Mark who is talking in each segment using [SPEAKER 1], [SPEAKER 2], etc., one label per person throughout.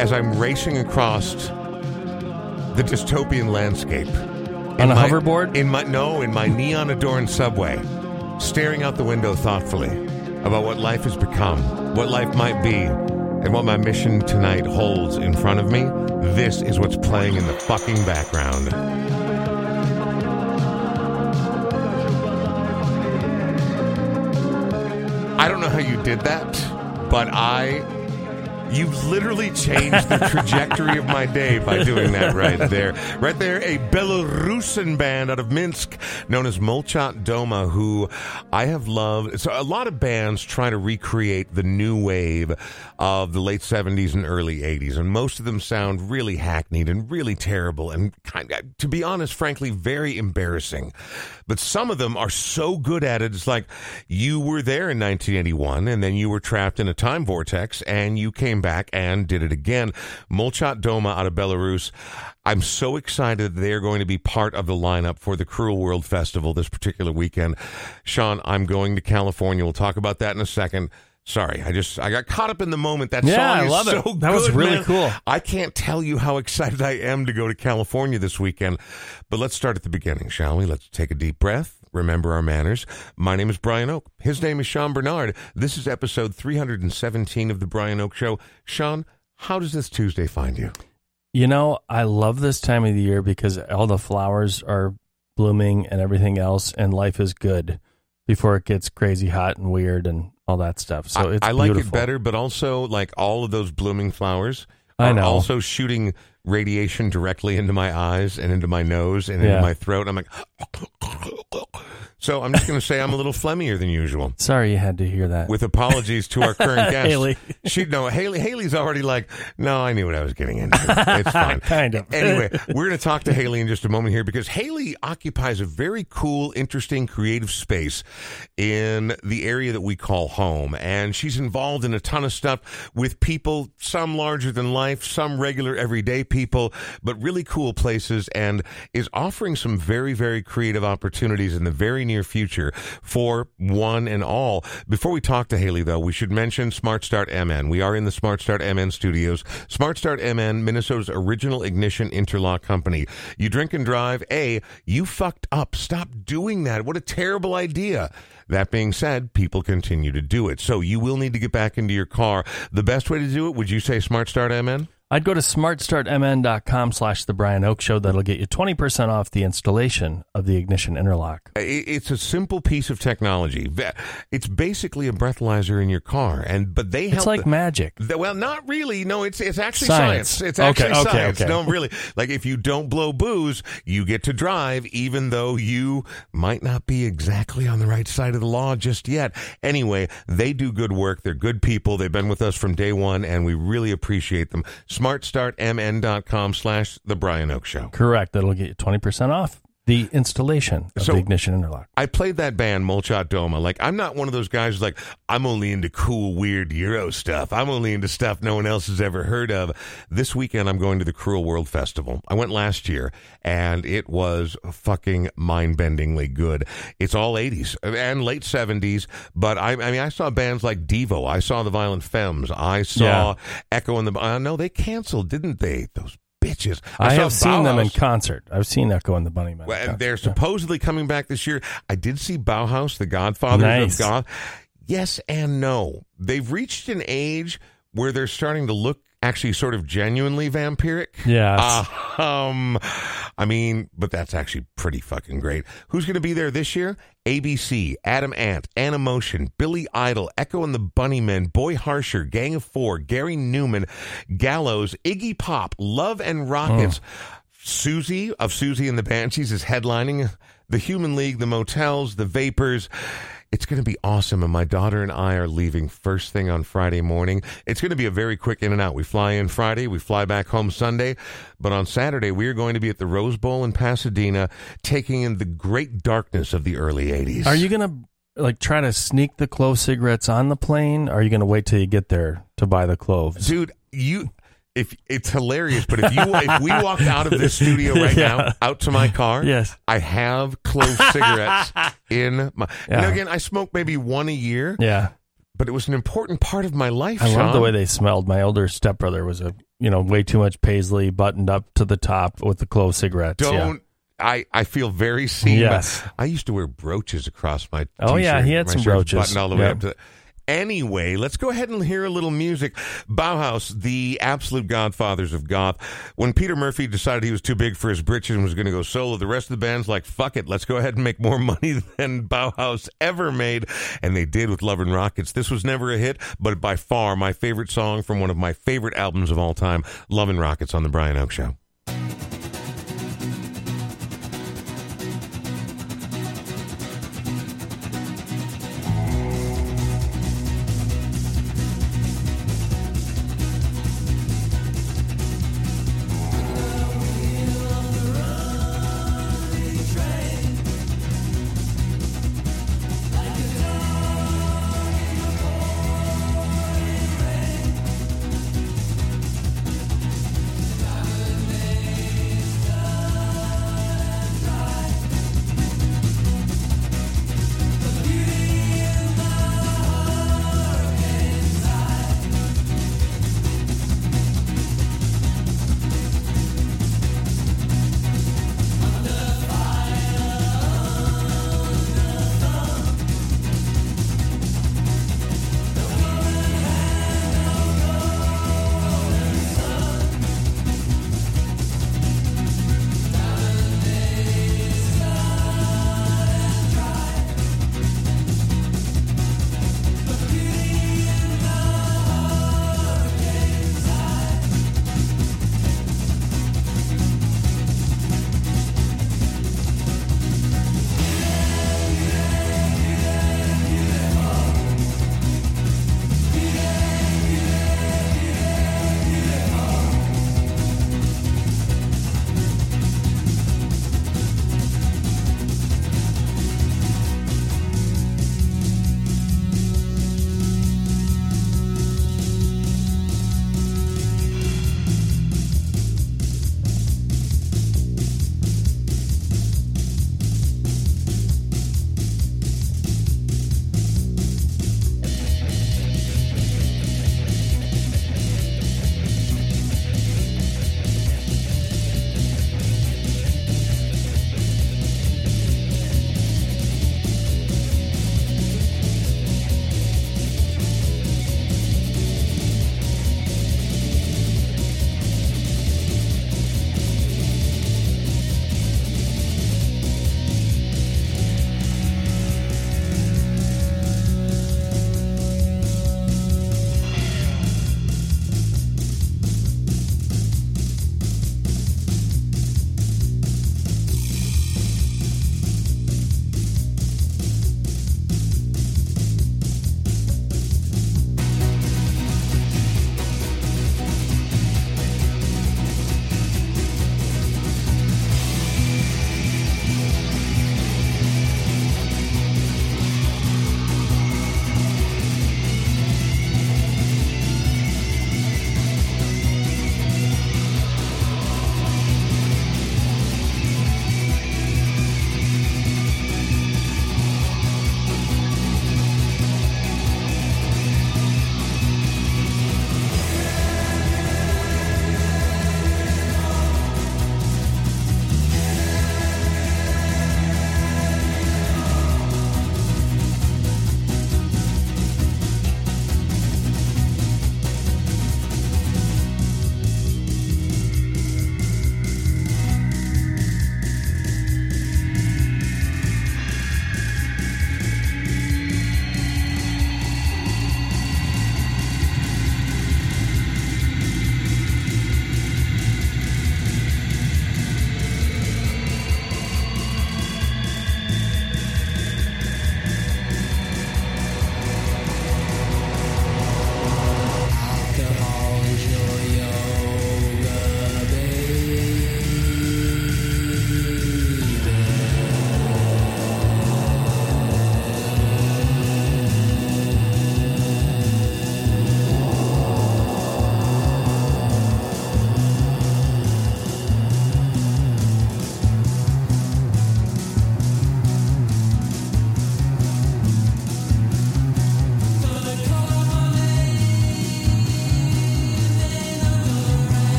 [SPEAKER 1] as I'm racing across the dystopian landscape.
[SPEAKER 2] On a
[SPEAKER 1] my-
[SPEAKER 2] hoverboard?
[SPEAKER 1] In my no, in my neon adorned subway, staring out the window thoughtfully about what life has become, what life might be, and what my mission tonight holds in front of me. This is what's playing in the fucking background. I don't know how you did that, but I You've literally changed the trajectory of my day by doing that right there. Right there, a Belarusian band out of Minsk known as Molchat Doma, who I have loved. So a lot of bands try to recreate the new wave of the late 70s and early 80s, and most of them sound really hackneyed and really terrible and kind of, to be honest, frankly, very embarrassing. But some of them are so good at it. It's like you were there in 1981 and then you were trapped in a time vortex and you came back and did it again. Molchat Doma out of Belarus. I'm so excited they're going to be part of the lineup for the Cruel World Festival this particular weekend. Sean, I'm going to California. We'll talk about that in a second. Sorry, I just I got caught up in the moment. That
[SPEAKER 2] Yeah,
[SPEAKER 1] song
[SPEAKER 2] I
[SPEAKER 1] is
[SPEAKER 2] love it.
[SPEAKER 1] so
[SPEAKER 2] That was really
[SPEAKER 1] man.
[SPEAKER 2] cool.
[SPEAKER 1] I can't tell you how excited I am to go to California this weekend. But let's start at the beginning, shall we? Let's take a deep breath. Remember our manners. My name is Brian Oake. His name is Sean Bernard. This is episode 317 of The Brian Oake Show. Sean, how does this Tuesday find you?
[SPEAKER 2] You know, I love this time of the year because all the flowers are blooming and everything else, and life is good before it gets crazy hot and weird and all that stuff. So
[SPEAKER 1] I,
[SPEAKER 2] it's
[SPEAKER 1] I like
[SPEAKER 2] beautiful.
[SPEAKER 1] it better, but also like all of those blooming flowers
[SPEAKER 2] I know.
[SPEAKER 1] also shooting radiation directly into my eyes and into my nose and into
[SPEAKER 2] Yeah.
[SPEAKER 1] my throat. I'm like, so I'm just going to say I'm a little phlegmier than usual.
[SPEAKER 2] Sorry you had to hear that.
[SPEAKER 1] With apologies to our current guest,
[SPEAKER 2] Haley.
[SPEAKER 1] She no Haley. Haley's already like, no, I knew what I was getting into. It's fine.
[SPEAKER 2] kind of.
[SPEAKER 1] anyway, we're going to talk to Haley in just a moment here because Haley occupies a very cool, interesting, creative space in the area that we call home. And she's involved in a ton of stuff with people, some larger than life, some regular everyday people, but really cool places and is offering some very, very creative opportunities in the very near future for one and all. Before we talk to Haley, though, we should mention Smart Start MN. We are in the Smart Start MN studios. Smart Start MN, Minnesota's original ignition interlock company. You drink and drive. A, you fucked up. Stop doing that. What a terrible idea. That being said, people continue to do it. So you will need to get back into your car. The best way to do it, would you say Smart Start MN?
[SPEAKER 2] I'd go to smartstartmn.com slash the Brian Oake Show. That'll get you 20% off the installation of the ignition interlock.
[SPEAKER 1] It's a simple piece of technology. It's basically a breathalyzer in your car, and but they help.
[SPEAKER 2] It's like
[SPEAKER 1] the-
[SPEAKER 2] magic.
[SPEAKER 1] the- well, not really. No, it's it's actually
[SPEAKER 2] Science.
[SPEAKER 1] science. It's
[SPEAKER 2] Okay,
[SPEAKER 1] actually
[SPEAKER 2] okay,
[SPEAKER 1] science.
[SPEAKER 2] okay.
[SPEAKER 1] No, really. Like if you don't blow booze, you get to drive, even though you might not be exactly on the right side of the law just yet. Anyway, they do good work. They're good people. They've been with us from day one, and we really appreciate them. SmartStartMN.com slash The Brian Oake Show.
[SPEAKER 2] Correct. That'll get you 20% off the installation of
[SPEAKER 1] So-
[SPEAKER 2] the ignition interlock.
[SPEAKER 1] I played that band Molchat Doma. Like I'm not one of those guys who's like I'm only into cool, weird Euro stuff. I'm only into stuff no one else has ever heard of. This weekend I'm going to the Cruel World Festival. I went last year and it was fucking mind-bendingly good. It's all 80s and late 70s, but I, I mean I saw bands like Devo. I saw the Violent Femmes. I saw
[SPEAKER 2] Yeah.
[SPEAKER 1] Echo and the. Uh, no, they canceled, didn't they? Those bitches.
[SPEAKER 2] I,
[SPEAKER 1] saw
[SPEAKER 2] have seen them in concert. I've seen Echo and the Bunnymen. in
[SPEAKER 1] Well, they're supposedly coming back this year. I did see Bauhaus, the Godfather
[SPEAKER 2] Nice.
[SPEAKER 1] of God. Yes and no. They've reached an age where they're starting to look actually sort of genuinely vampiric.
[SPEAKER 2] Yeah.
[SPEAKER 1] Uh, um, I mean, but that's actually pretty fucking great. Who's going to be there this year? ABC, Adam Ant, Animotion, Billy Idol, Echo and the Bunnymen, Boy Harsher, Gang of Four, Gary Numan, Gallows, Iggy Pop, Love and Rockets. Siouxsie of Siouxsie and the Banshees is headlining the Human League, the Motels, the Vapors. It's going to be awesome, and my daughter and I are leaving first thing on Friday morning. It's going to be a very quick in and out. We fly in Friday, we fly back home Sunday, but on Saturday we are going to be at the Rose Bowl in Pasadena, taking in the great darkness of the early '80s.
[SPEAKER 2] Are you going to like try to sneak the clove cigarettes on the plane? Or are you going to wait till you get there to buy the cloves?
[SPEAKER 1] dude? You. If it's hilarious, but if you if we walked out of this studio right
[SPEAKER 2] Yeah.
[SPEAKER 1] now, out to my car,
[SPEAKER 2] Yes.
[SPEAKER 1] I have clove cigarettes in my.
[SPEAKER 2] Yeah.
[SPEAKER 1] Now again, I smoke maybe one a year,
[SPEAKER 2] Yeah.
[SPEAKER 1] but it was an important part of my life.
[SPEAKER 2] I love the way they smelled. My older stepbrother was a you know way too much paisley buttoned up to the top with the clove cigarettes.
[SPEAKER 1] Don't. I, I feel very seen.
[SPEAKER 2] Yes.
[SPEAKER 1] I used to wear brooches across my.
[SPEAKER 2] Oh, yeah, he had some brooches.
[SPEAKER 1] buttoned all the way
[SPEAKER 2] Yep.
[SPEAKER 1] up to. Anyway, let's go ahead and hear a little music. Bauhaus, the absolute godfathers of goth. When Peter Murphy decided he was too big for his britches and was going to go solo, the rest of the band's like, "Fuck it, let's go ahead and make more money than Bauhaus ever made," and they did with "Love and Rockets." This was never a hit, but by far my favorite song from one of my favorite albums of all time, "Love and Rockets" on the Brian Oake Show.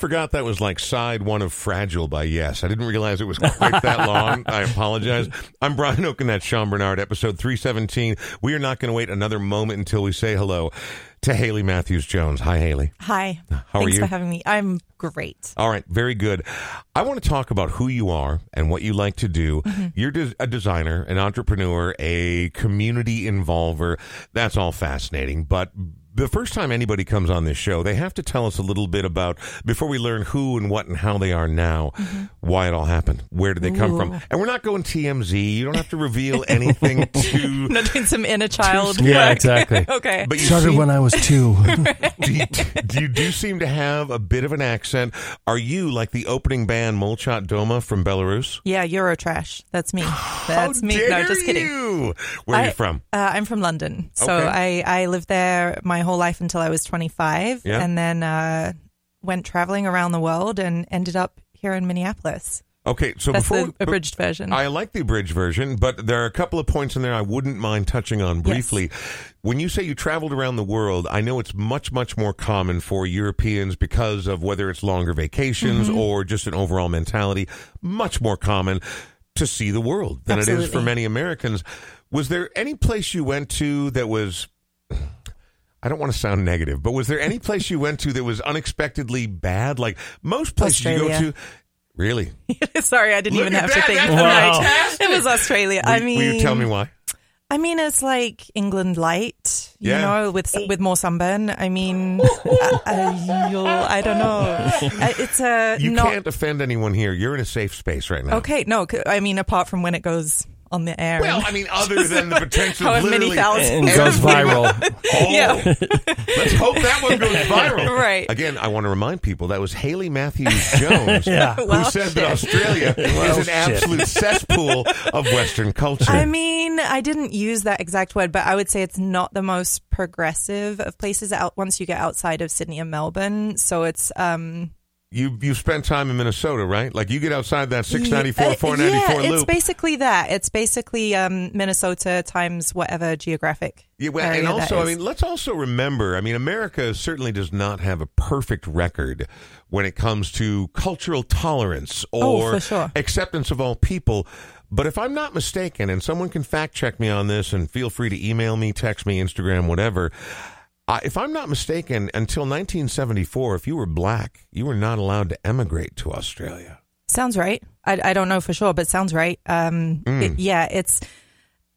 [SPEAKER 1] Forgot that was like side one of Fragile by Yes. I didn't realize it was quite that long. I apologize. I'm Brian Oaken. That's Sean Bernard, episode 317. We are not going to wait another moment until we say hello to Haley Matthews Jones. Hi, Haley.
[SPEAKER 3] Hi.
[SPEAKER 1] How are
[SPEAKER 3] Thanks
[SPEAKER 1] you?
[SPEAKER 3] for having me. I'm great.
[SPEAKER 1] All right, very good. I want to talk about who you are and what you like to do.
[SPEAKER 3] Mm-hmm.
[SPEAKER 1] You're des- a designer, an entrepreneur, a community involver. That's all fascinating. But the first time anybody comes on this show, they have to tell us a little bit about, before we learn who and what and how they are now, why it all happened. Where did they come from?
[SPEAKER 3] Mm-hmm.
[SPEAKER 1] And we're not going TMZ. You don't have to reveal anything to.
[SPEAKER 3] I'm not doing some inner child.
[SPEAKER 2] Yeah,
[SPEAKER 3] work.
[SPEAKER 2] exactly.
[SPEAKER 3] okay.
[SPEAKER 1] But you
[SPEAKER 2] Started
[SPEAKER 1] seem-
[SPEAKER 2] when I was two.
[SPEAKER 1] do you, do you do seem to have a bit of an accent? Are you like the opening band Molchat Doma from Belarus?
[SPEAKER 3] yeah, Eurotrash. That's me. That's
[SPEAKER 1] How
[SPEAKER 3] me.
[SPEAKER 1] Dare
[SPEAKER 3] No, just kidding.
[SPEAKER 1] You? Where are you from?
[SPEAKER 3] Uh, I'm from London. So
[SPEAKER 1] Okay.
[SPEAKER 3] I, I lived there my whole life until I was 25
[SPEAKER 1] Yeah.
[SPEAKER 3] and then uh, went traveling around the world and ended up here in Minneapolis.
[SPEAKER 1] Okay, so
[SPEAKER 3] That's
[SPEAKER 1] before
[SPEAKER 3] the abridged version.
[SPEAKER 1] I like the abridged version, but there are a couple of points in there I wouldn't mind touching on briefly. When you say you traveled around the world, I know it's much, much more common for Europeans because of whether it's longer vacations
[SPEAKER 3] Mm-hmm.
[SPEAKER 1] or just an overall mentality, much more common to see the world than it is for many Americans. Was there any place you went to that was I don't want to sound negative, but was there any place you went to that was unexpectedly bad? Like most places you go to, really?
[SPEAKER 3] Sorry, I didn't
[SPEAKER 1] Look
[SPEAKER 3] even have
[SPEAKER 1] that.
[SPEAKER 3] to think.
[SPEAKER 2] Wow.
[SPEAKER 3] It was Australia. I mean,
[SPEAKER 1] will you tell me why?
[SPEAKER 3] I mean, it's like England light, you
[SPEAKER 1] Yeah.
[SPEAKER 3] know, with with more sunburn. I mean, I, I, I don't know. It's a
[SPEAKER 1] You
[SPEAKER 3] not
[SPEAKER 1] can't offend anyone here. You're in a safe space right now.
[SPEAKER 3] okay. No, I mean, apart from when it goes on the air.
[SPEAKER 1] Well, I mean, other than the potential, of
[SPEAKER 3] However many
[SPEAKER 1] literally
[SPEAKER 3] thousands.
[SPEAKER 2] and goes viral.
[SPEAKER 1] Oh,
[SPEAKER 3] Yeah.
[SPEAKER 1] let's hope that one goes viral.
[SPEAKER 3] Right.
[SPEAKER 1] Again, I want to remind people that was Haley Matthews Jones
[SPEAKER 2] Yeah.
[SPEAKER 1] who
[SPEAKER 3] Well,
[SPEAKER 1] said
[SPEAKER 3] shit.
[SPEAKER 1] that Australia
[SPEAKER 2] Well,
[SPEAKER 1] is an absolute cesspool of Western culture.
[SPEAKER 3] I mean, I didn't use that exact word, but I would say it's not the most progressive of places out once you get outside of Sydney and Melbourne. So it's um
[SPEAKER 1] you you spent time in Minnesota, right? Like you get outside that 694,
[SPEAKER 3] uh,
[SPEAKER 1] 494
[SPEAKER 3] yeah,
[SPEAKER 1] loop.
[SPEAKER 3] it's basically that. It's basically um Minnesota times whatever geographic.
[SPEAKER 1] Yeah, well, and also, I mean, let's also remember. I mean, America certainly does not have a perfect record when it comes to cultural tolerance
[SPEAKER 3] Oh,
[SPEAKER 1] or
[SPEAKER 3] for sure.
[SPEAKER 1] acceptance of all people. But if I'm not mistaken, and someone can fact check me on this, and feel free to email me, text me, Instagram, whatever. Uh, if I'm not mistaken, until 1974, if you were black, you were not allowed to emigrate to Australia.
[SPEAKER 3] Sounds right. I, I don't know for sure, but sounds right. Um,
[SPEAKER 1] Mm.
[SPEAKER 3] it- yeah, it's.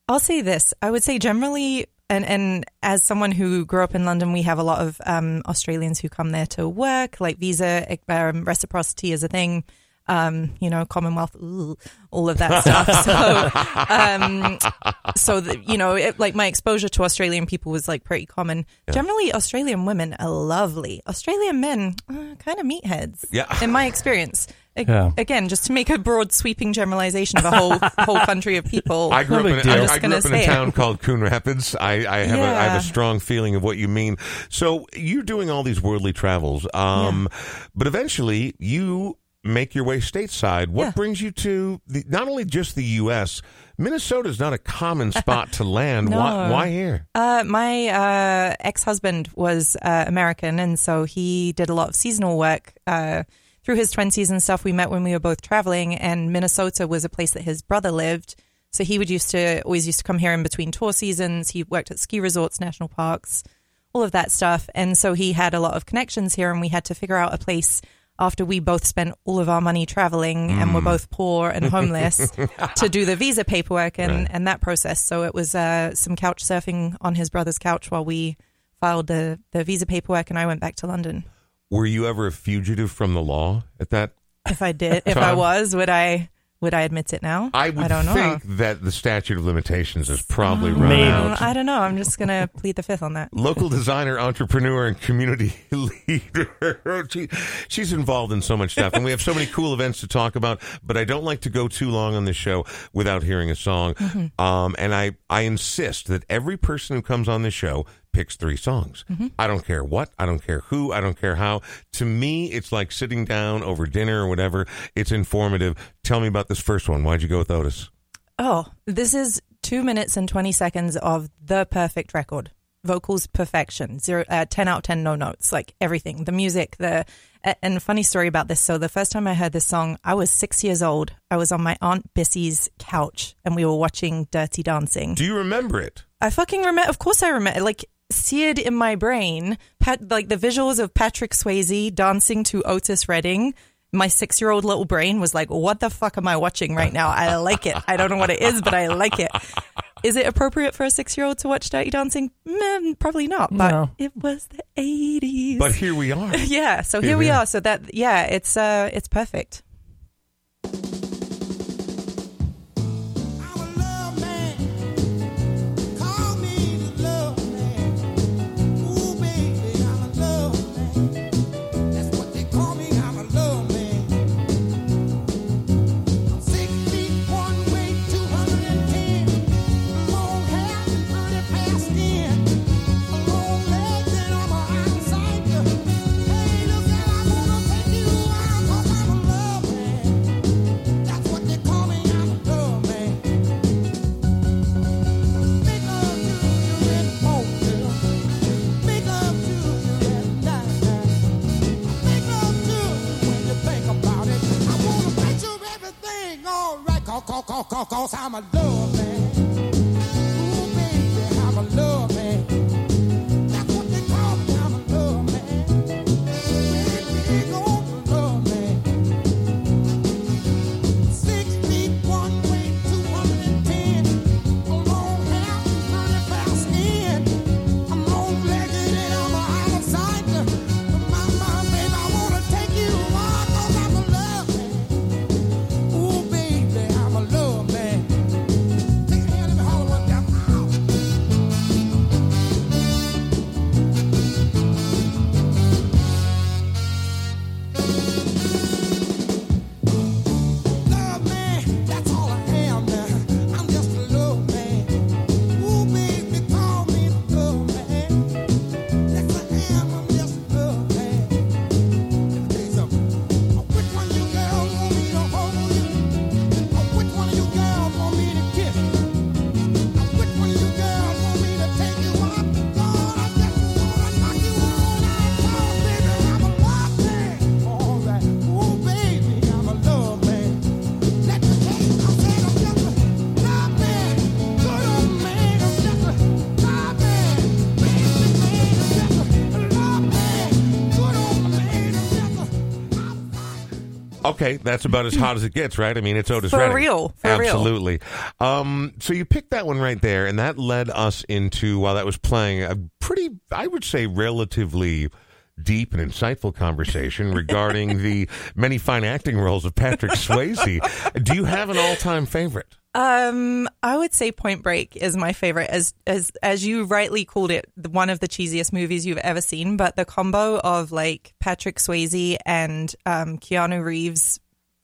[SPEAKER 3] I'll say this. I would say generally, and and as someone who grew up in London, we have a lot of um, Australians who come there to work. Like visa um, reciprocity is a thing. Um, you know, Commonwealth, ooh, all of that stuff. So, um, so the, you know, it, like my exposure to Australian people was like pretty common. Generally, Australian women are lovely. Australian men, uh, kind of meatheads.
[SPEAKER 1] Yeah.
[SPEAKER 3] in my experience. A-
[SPEAKER 2] Yeah.
[SPEAKER 3] Again, just to make a broad sweeping generalization of a whole whole country of people.
[SPEAKER 1] I grew
[SPEAKER 2] No
[SPEAKER 1] up in, a- I,
[SPEAKER 2] I'm
[SPEAKER 3] just
[SPEAKER 1] I grew up in a
[SPEAKER 3] say it.
[SPEAKER 1] town called Coon Rapids. I, I have a I have a strong feeling of what you mean. So you're doing all these worldly travels, um, but eventually you make your way stateside. What
[SPEAKER 3] Yeah.
[SPEAKER 1] brings you to the, not only just the U.S. Minnesota is not a common spot to land. Why,
[SPEAKER 3] No.
[SPEAKER 1] why here?
[SPEAKER 3] Uh, my uh, ex husband was uh, American, and so he did a lot of seasonal work uh, through his 20s and stuff. We met when we were both traveling, and Minnesota was a place that his brother lived. So he would used to always used to come here in between tour seasons. He worked at ski resorts, national parks, all of that stuff. And so he had a lot of connections here, and we had to figure out a place after we both spent all of our money traveling and were both poor and homeless to do the visa paperwork and,
[SPEAKER 1] Right.
[SPEAKER 3] and that process. So it was uh, some couch surfing on his brother's couch while we filed the, the visa paperwork, and I went back to London.
[SPEAKER 1] Were you ever a fugitive from the law at that
[SPEAKER 3] If I did, if I was, would I would I admit it now?
[SPEAKER 1] I would
[SPEAKER 3] don't know.
[SPEAKER 1] I think that the statute of limitations is probably run
[SPEAKER 2] Maybe.
[SPEAKER 1] out.
[SPEAKER 3] I don't know. I'm just gonna plead the fifth on that.
[SPEAKER 1] local designer, entrepreneur, and community leader. She, she's involved in so much stuff, and we have so many cool events to talk about. But I don't like to go too long on this show without hearing a song. Um, and I, I insist that every person who comes on this show picks three songs. I don't care what, I don't care who, I don't care how. To me, it's like sitting down over dinner or whatever. It's informative. Tell me about this first one. Why'd you go with Otis?
[SPEAKER 3] Oh, this is two minutes and 20 seconds of the perfect record. Vocals perfection. Zero, uh, 10 out of 10 no notes. Like everything. The music, the And funny story about this. So the first time I heard this song, I was six years old. I was on my aunt Bissy's couch, and we were watching Dirty Dancing.
[SPEAKER 1] Do you remember it?
[SPEAKER 3] I fucking remember. Of course, I remember. Like seared in my brain, Pat, like the visuals of Patrick Swayze dancing to Otis Redding. My six-year-old little brain was like, "What the fuck am I watching right now? I like it. I don't know what it is, but I like it. Is it appropriate for a six-year-old to watch Dirty Dancing? Mm, probably not. But
[SPEAKER 2] No.
[SPEAKER 3] it was the '80s.
[SPEAKER 1] But here we are.
[SPEAKER 3] yeah, so here
[SPEAKER 1] Yeah,
[SPEAKER 3] we
[SPEAKER 1] yeah.
[SPEAKER 3] are. So that yeah, it's uh, it's perfect.
[SPEAKER 4] Everything all right. Cause, cause, cause, cause, cause I'm a love man.
[SPEAKER 1] Okay, that's about as hot as it gets, right? I mean, it's Otis
[SPEAKER 3] For
[SPEAKER 1] Redding.
[SPEAKER 3] real, for real.
[SPEAKER 1] Absolutely. Um, so you picked that one right there, and that led us into, while that was playing, a pretty, I would say, relatively deep and insightful conversation regarding the many fine acting roles of Patrick Swayze. Do you have an all-time favorite?
[SPEAKER 3] Um, I would say Point Break is my favorite, as as as you rightly called it, one of the cheesiest movies you've ever seen. But the combo of like Patrick Swayze and um, Keanu Reeves,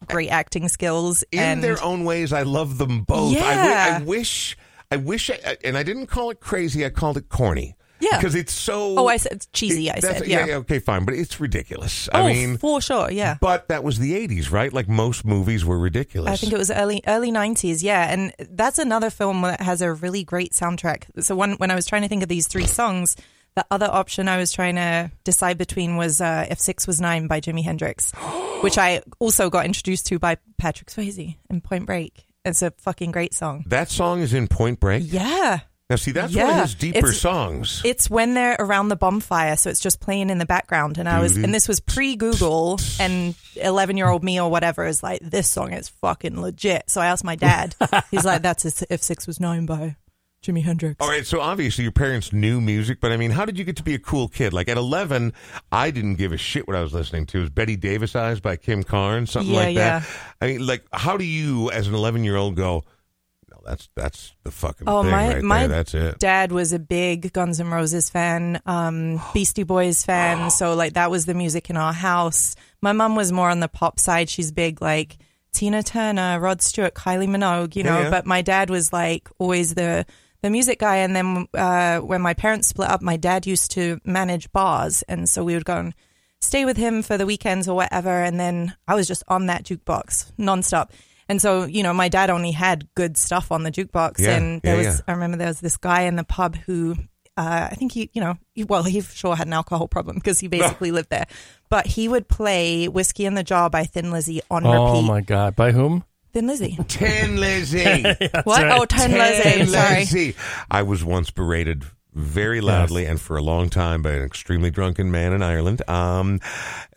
[SPEAKER 3] great acting skills,
[SPEAKER 1] in
[SPEAKER 3] and
[SPEAKER 1] their own ways, I love them both. I,
[SPEAKER 3] Yeah.
[SPEAKER 1] I wish, I wish, I, and I didn't call it crazy. I called it corny.
[SPEAKER 3] Yeah.
[SPEAKER 1] because it's so.
[SPEAKER 3] oh, I said cheesy. I
[SPEAKER 1] That's-
[SPEAKER 3] said yeah.
[SPEAKER 1] okay, fine, but it's ridiculous.
[SPEAKER 3] Oh,
[SPEAKER 1] I mean,
[SPEAKER 3] for sure, yeah.
[SPEAKER 1] but that was the '80s, right? Like most movies were ridiculous.
[SPEAKER 3] I think it was early early nineties, yeah, and that's another film that has a really great soundtrack. So when when I was trying to think of these three songs, the other option I was trying to decide between was uh, "If Six Was Nine" by Jimi Hendrix, which I also got introduced to by Patrick Swayze in Point Break. It's a fucking great song.
[SPEAKER 1] that song is in Point Break.
[SPEAKER 3] Yeah,
[SPEAKER 1] Now, see, that's one
[SPEAKER 3] Yeah.
[SPEAKER 1] of his deeper
[SPEAKER 3] It's-
[SPEAKER 1] songs.
[SPEAKER 3] it's when they're around the bonfire, so it's just playing in the background. And I was, and this was pre Google, and eleven year old me or whatever is like, this song is fucking legit. So I asked my dad. He's like, that's if six was nine by Jimi Hendrix.
[SPEAKER 1] All right, so obviously your parents knew music, but I mean, how did you get to be a cool kid? Like at 11, I didn't give a shit what I was listening to. It was Bette Davis Eyes by Kim Carnes, something
[SPEAKER 3] Yeah,
[SPEAKER 1] like
[SPEAKER 3] yeah.
[SPEAKER 1] that. I mean, like, how do you, as an 11 year old, go, that's that's the fucking
[SPEAKER 3] Oh,
[SPEAKER 1] thing
[SPEAKER 3] my
[SPEAKER 1] right
[SPEAKER 3] my
[SPEAKER 1] there. That's it.
[SPEAKER 3] dad was a big Guns N' Roses fan, um, Beastie Boys fan. so like that was the music in our house. My mum was more on the pop side. She's big like Tina Turner, Rod Stewart, Kylie Minogue, you know.
[SPEAKER 1] Yeah, yeah.
[SPEAKER 3] But my dad was like always the the music guy. And then uh, when my parents split up, my dad used to manage bars, and so we would go and stay with him for the weekends or whatever. And then I was just on that jukebox nonstop. And so, you know, my dad only had good stuff on the jukebox.
[SPEAKER 1] Yeah,
[SPEAKER 3] and there
[SPEAKER 1] yeah,
[SPEAKER 3] was,
[SPEAKER 1] yeah.
[SPEAKER 3] I remember there was this guy in the pub who uh, I think he, you know, he, well, he sure had an alcohol problem because he basically lived there. But he would play "Whiskey in the Jar" by Thin Lizzy on
[SPEAKER 2] Oh
[SPEAKER 3] repeat.
[SPEAKER 2] Oh my God! By whom?
[SPEAKER 3] Thin Lizzy.
[SPEAKER 1] Tin Lizzy.
[SPEAKER 3] what?
[SPEAKER 2] right.
[SPEAKER 3] Oh, Tin
[SPEAKER 1] Tin
[SPEAKER 3] Lizzy. Sorry.
[SPEAKER 1] Lizzy. I was once berated very loudly and for a long time by an extremely drunken man in Ireland. Um,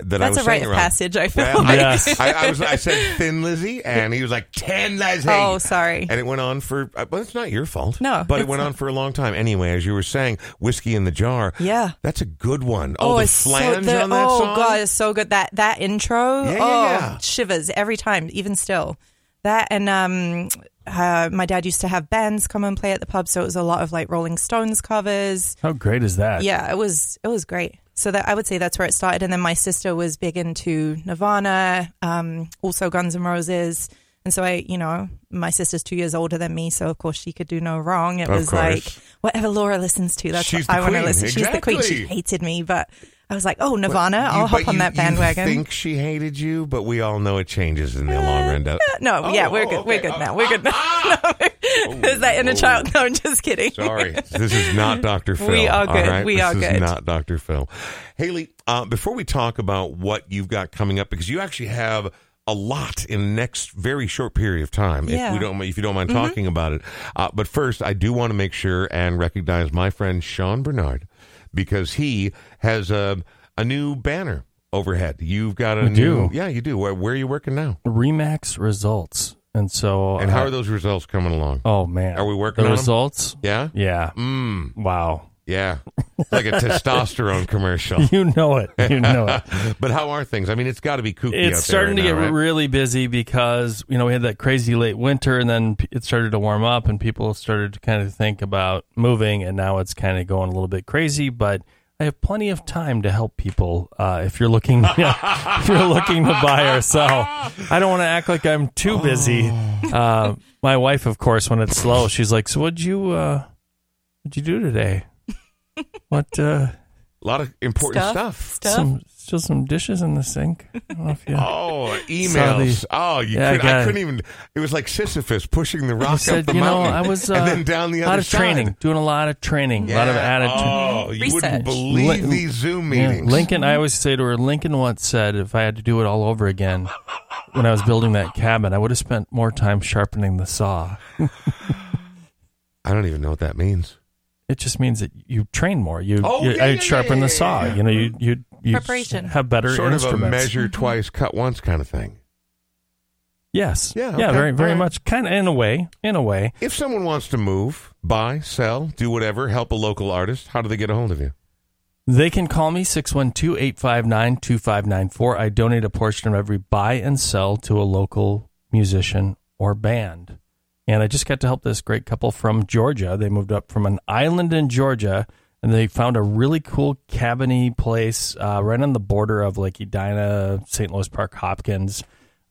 [SPEAKER 1] that I
[SPEAKER 3] That's
[SPEAKER 1] was
[SPEAKER 3] a rite of passage. I feel.
[SPEAKER 1] Well,
[SPEAKER 3] like.
[SPEAKER 2] Yes.
[SPEAKER 1] I, I, I was. I said Thin Lizzy, and he was like Tin Lizzy.
[SPEAKER 3] Oh, sorry.
[SPEAKER 1] And it went on for. uh, Well, it's not your fault.
[SPEAKER 3] No,
[SPEAKER 1] but it went
[SPEAKER 3] not.
[SPEAKER 1] on for a long time. Anyway, as you were saying, whiskey in the jar.
[SPEAKER 3] Yeah.
[SPEAKER 1] that's a good one. Oh, the
[SPEAKER 3] it's so-
[SPEAKER 1] flange
[SPEAKER 3] the-
[SPEAKER 1] on that
[SPEAKER 3] oh
[SPEAKER 1] song.
[SPEAKER 3] god, it's so good. That that intro,
[SPEAKER 1] Yeah, yeah,
[SPEAKER 3] oh,
[SPEAKER 1] yeah.
[SPEAKER 3] shivers every time, even still. That and um, uh, my dad used to have bands come and play at the pub, so it was a lot of like Rolling Stones covers.
[SPEAKER 2] How great is that?
[SPEAKER 3] Yeah, it was it was great. So that I would say that's where it started, and then my sister was big into Nirvana, um, also Guns N' Roses. And so I, you know, my sister's two years older than me, so of course she could do no wrong. It
[SPEAKER 1] Of
[SPEAKER 3] was
[SPEAKER 1] course.
[SPEAKER 3] like whatever Laura listens to, that's
[SPEAKER 1] She's
[SPEAKER 3] what I want to listen. She's the queen. She hated me, but I was like, oh, Nirvana, I'll hop on that bandwagon.
[SPEAKER 1] You think she hated you, but we all know it changes in the long run. doesn't
[SPEAKER 3] no,
[SPEAKER 1] Oh,
[SPEAKER 3] yeah, we're
[SPEAKER 1] oh,
[SPEAKER 3] good.
[SPEAKER 1] okay.
[SPEAKER 3] We're good
[SPEAKER 1] Oh,
[SPEAKER 3] now. We're good now.
[SPEAKER 1] ah,
[SPEAKER 3] Is that inner
[SPEAKER 1] oh.
[SPEAKER 3] child? No, I'm just kidding.
[SPEAKER 1] Sorry, this is not Dr. Phil.
[SPEAKER 3] We are good.
[SPEAKER 1] right?
[SPEAKER 3] We
[SPEAKER 1] this
[SPEAKER 3] are
[SPEAKER 1] is
[SPEAKER 3] good.
[SPEAKER 1] not Dr. Phil. Haley, uh, before we talk about what you've got coming up, because you actually have a lot in the next very short period of time. If
[SPEAKER 3] Yeah. Mm-hmm.
[SPEAKER 1] we don't, if you don't mind talking about it, uh, but first, I do want to make sure and recognize my friend Sean Bernard because he has a a new banner overhead. You've got a
[SPEAKER 2] We
[SPEAKER 1] new,
[SPEAKER 2] do.
[SPEAKER 1] yeah, you do. Where, where are you working now?
[SPEAKER 2] Remax results, and so
[SPEAKER 1] And how
[SPEAKER 2] uh,
[SPEAKER 1] are those results coming along?
[SPEAKER 2] Oh man,
[SPEAKER 1] Are we working
[SPEAKER 2] the
[SPEAKER 1] on
[SPEAKER 2] results?
[SPEAKER 1] Yeah,
[SPEAKER 2] Yeah.
[SPEAKER 1] mm,
[SPEAKER 2] Wow.
[SPEAKER 1] Yeah, like a testosterone commercial.
[SPEAKER 2] You know it. You know it.
[SPEAKER 1] but how are things? I mean, it's got to be kooky. out
[SPEAKER 2] it's
[SPEAKER 1] there
[SPEAKER 2] starting
[SPEAKER 1] right
[SPEAKER 2] to get
[SPEAKER 1] right?
[SPEAKER 2] really busy because you know we had that crazy late winter and then it started to warm up and people started to kind of think about moving and now it's kind of going a little bit crazy but I have plenty of time to help people uh, if you're looking if you're looking to buy or sell. I don't want to act like I'm too busy.
[SPEAKER 1] Oh.
[SPEAKER 2] Uh, my wife, of course, when it's slow, she's like, "So what'd you uh, what'd you do today? What uh,
[SPEAKER 1] a lot of important
[SPEAKER 3] Stuff.
[SPEAKER 1] stuff.
[SPEAKER 3] Stuff.
[SPEAKER 2] some still some dishes in the sink? I don't know if you."
[SPEAKER 1] Oh, emails.
[SPEAKER 2] the-
[SPEAKER 1] oh, you
[SPEAKER 2] Yeah, I
[SPEAKER 1] could, I,
[SPEAKER 2] got it.
[SPEAKER 1] couldn't even. It was like Sisyphus pushing the rock
[SPEAKER 2] I
[SPEAKER 1] up
[SPEAKER 2] said,
[SPEAKER 1] the
[SPEAKER 2] you know. I was uh,
[SPEAKER 1] and then down the
[SPEAKER 2] a
[SPEAKER 1] other
[SPEAKER 2] lot of
[SPEAKER 1] side.
[SPEAKER 2] training, doing a lot of training, a lot of
[SPEAKER 1] Yeah.
[SPEAKER 2] attitude.
[SPEAKER 1] Oh, you wouldn't believe
[SPEAKER 2] Lin-
[SPEAKER 1] these Zoom
[SPEAKER 2] Yeah,
[SPEAKER 1] meetings.
[SPEAKER 2] Lincoln, I always say to her, Lincoln once said, if I had to do it all over again, when I was building that cabin, I would have spent more time sharpening the saw.
[SPEAKER 1] I don't even know what that means.
[SPEAKER 2] It just means that you train more. You,
[SPEAKER 1] Oh,
[SPEAKER 2] you
[SPEAKER 1] yeah, yeah,
[SPEAKER 2] sharpen
[SPEAKER 1] yeah,
[SPEAKER 2] the saw.
[SPEAKER 1] yeah.
[SPEAKER 2] You know, you you you
[SPEAKER 3] Preparation.
[SPEAKER 2] have better
[SPEAKER 1] Sort of a measure mhm. twice, cut once kind of thing.
[SPEAKER 2] Yes.
[SPEAKER 1] Yeah,
[SPEAKER 2] Yeah.
[SPEAKER 1] okay,
[SPEAKER 2] Very very
[SPEAKER 1] all right.
[SPEAKER 2] much. Kind of in a way. In a way.
[SPEAKER 1] If someone wants to move, buy, sell, do whatever, help a local artist, how do they get a hold of you?
[SPEAKER 2] They can call me 612 859 2594. I donate a portion of every buy and sell to a local musician or band. And I just got to help this great couple from Georgia. They moved up from an island in Georgia and they found a really cool cabiny place uh, right on the border of Lake Edina, St. Louis Park, Hopkins.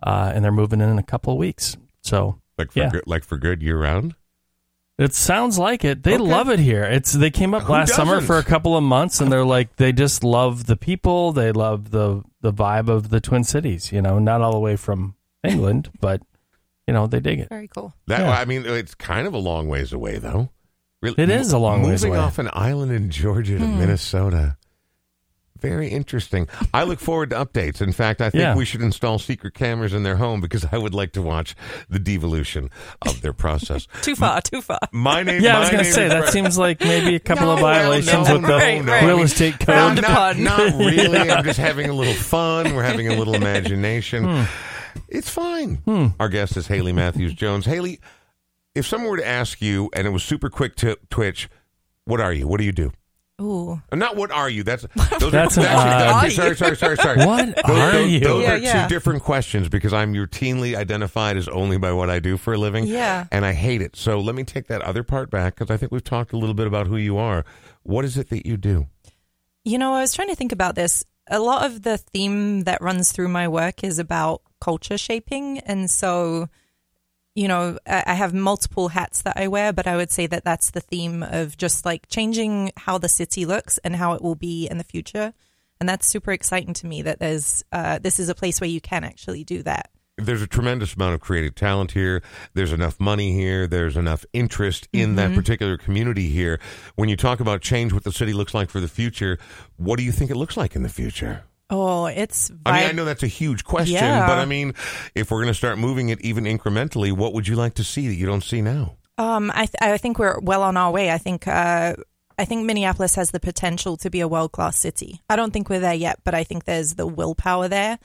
[SPEAKER 2] Uh, and they're moving in in a couple of weeks. So
[SPEAKER 1] Like for
[SPEAKER 2] Yeah.
[SPEAKER 1] good, like for good year round?
[SPEAKER 2] it sounds like it. They
[SPEAKER 1] Okay.
[SPEAKER 2] love it here. It's they came up
[SPEAKER 1] Who
[SPEAKER 2] last summer
[SPEAKER 1] doesn't?
[SPEAKER 2] for a couple of months, and they're like they just love the people. They love the the vibe of the Twin Cities. You know, not all the way from England, but you know they dig it.
[SPEAKER 3] Very cool.
[SPEAKER 1] That
[SPEAKER 2] Yeah.
[SPEAKER 1] I mean, it's kind of a long ways away, though. Really,
[SPEAKER 2] It is a long ways
[SPEAKER 1] Moving
[SPEAKER 2] away.
[SPEAKER 1] off an island in Georgia
[SPEAKER 3] Hmm.
[SPEAKER 1] to Minnesota. Very interesting. I look forward to updates. In fact, I think
[SPEAKER 2] Yeah.
[SPEAKER 1] we should install secret cameras in their home because I would like to watch the devolution of their process.
[SPEAKER 3] Too far, too far.
[SPEAKER 1] My name.
[SPEAKER 2] Yeah, I was going to say that
[SPEAKER 1] Brett.
[SPEAKER 2] seems like maybe a couple
[SPEAKER 1] No,
[SPEAKER 2] of violations
[SPEAKER 1] no,
[SPEAKER 2] with the
[SPEAKER 1] no,
[SPEAKER 3] Right,
[SPEAKER 1] no.
[SPEAKER 2] real
[SPEAKER 1] I
[SPEAKER 2] estate code.
[SPEAKER 3] Found
[SPEAKER 1] not, not really. I'm just having a little fun. We're having a little imagination.
[SPEAKER 2] Hmm.
[SPEAKER 1] It's fine. Our guest is Haley Matthews Jones. Haley, if someone were to ask you, and it was super quick to Twitch, what are you? What do you do?
[SPEAKER 3] Ooh.
[SPEAKER 1] Uh, Not what are you? That's those
[SPEAKER 2] That's
[SPEAKER 1] are,
[SPEAKER 2] an
[SPEAKER 1] that's-
[SPEAKER 2] odd-
[SPEAKER 1] okay, sorry, sorry, sorry, sorry.
[SPEAKER 2] What
[SPEAKER 1] Those,
[SPEAKER 2] are
[SPEAKER 1] those-
[SPEAKER 2] you?
[SPEAKER 1] Those
[SPEAKER 3] Yeah,
[SPEAKER 1] are
[SPEAKER 3] yeah.
[SPEAKER 1] two different questions because I'm routinely identified as only by what I do for a living.
[SPEAKER 3] Yeah.
[SPEAKER 1] and I hate it. So let me take that other part back because I think we've talked a little bit about who you are. What is it that you do?
[SPEAKER 3] You know, I was trying to think about this. A lot of the theme that runs through my work is about culture shaping. And so, you know, I I have multiple hats that I wear, but I would say that that's the theme of just like changing how the city looks and how it will be in the future. And that's super exciting to me that there's, uh, this is a place where you can actually do that.
[SPEAKER 1] there's a tremendous amount of creative talent here. There's enough money here. There's enough interest in that particular community here. When you talk about change, what the city looks like for the future, what do you think it looks like in the future?
[SPEAKER 3] Oh, it's.
[SPEAKER 1] I mean, I know that's a huge question,
[SPEAKER 3] Yeah.
[SPEAKER 1] but I mean, if we're going to start moving it even incrementally, what would you like to see that you don't see now?
[SPEAKER 3] Um, I th- I think we're well on our way. I think uh, I think Minneapolis has the potential to be a world class city. I don't think we're there yet, but I think there's the willpower there.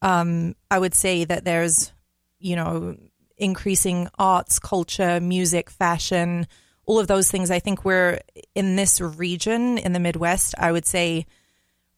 [SPEAKER 3] Um, I would say that there's, you know, increasing arts, culture, music, fashion, all of those things. I think we're in this region in the Midwest. I would say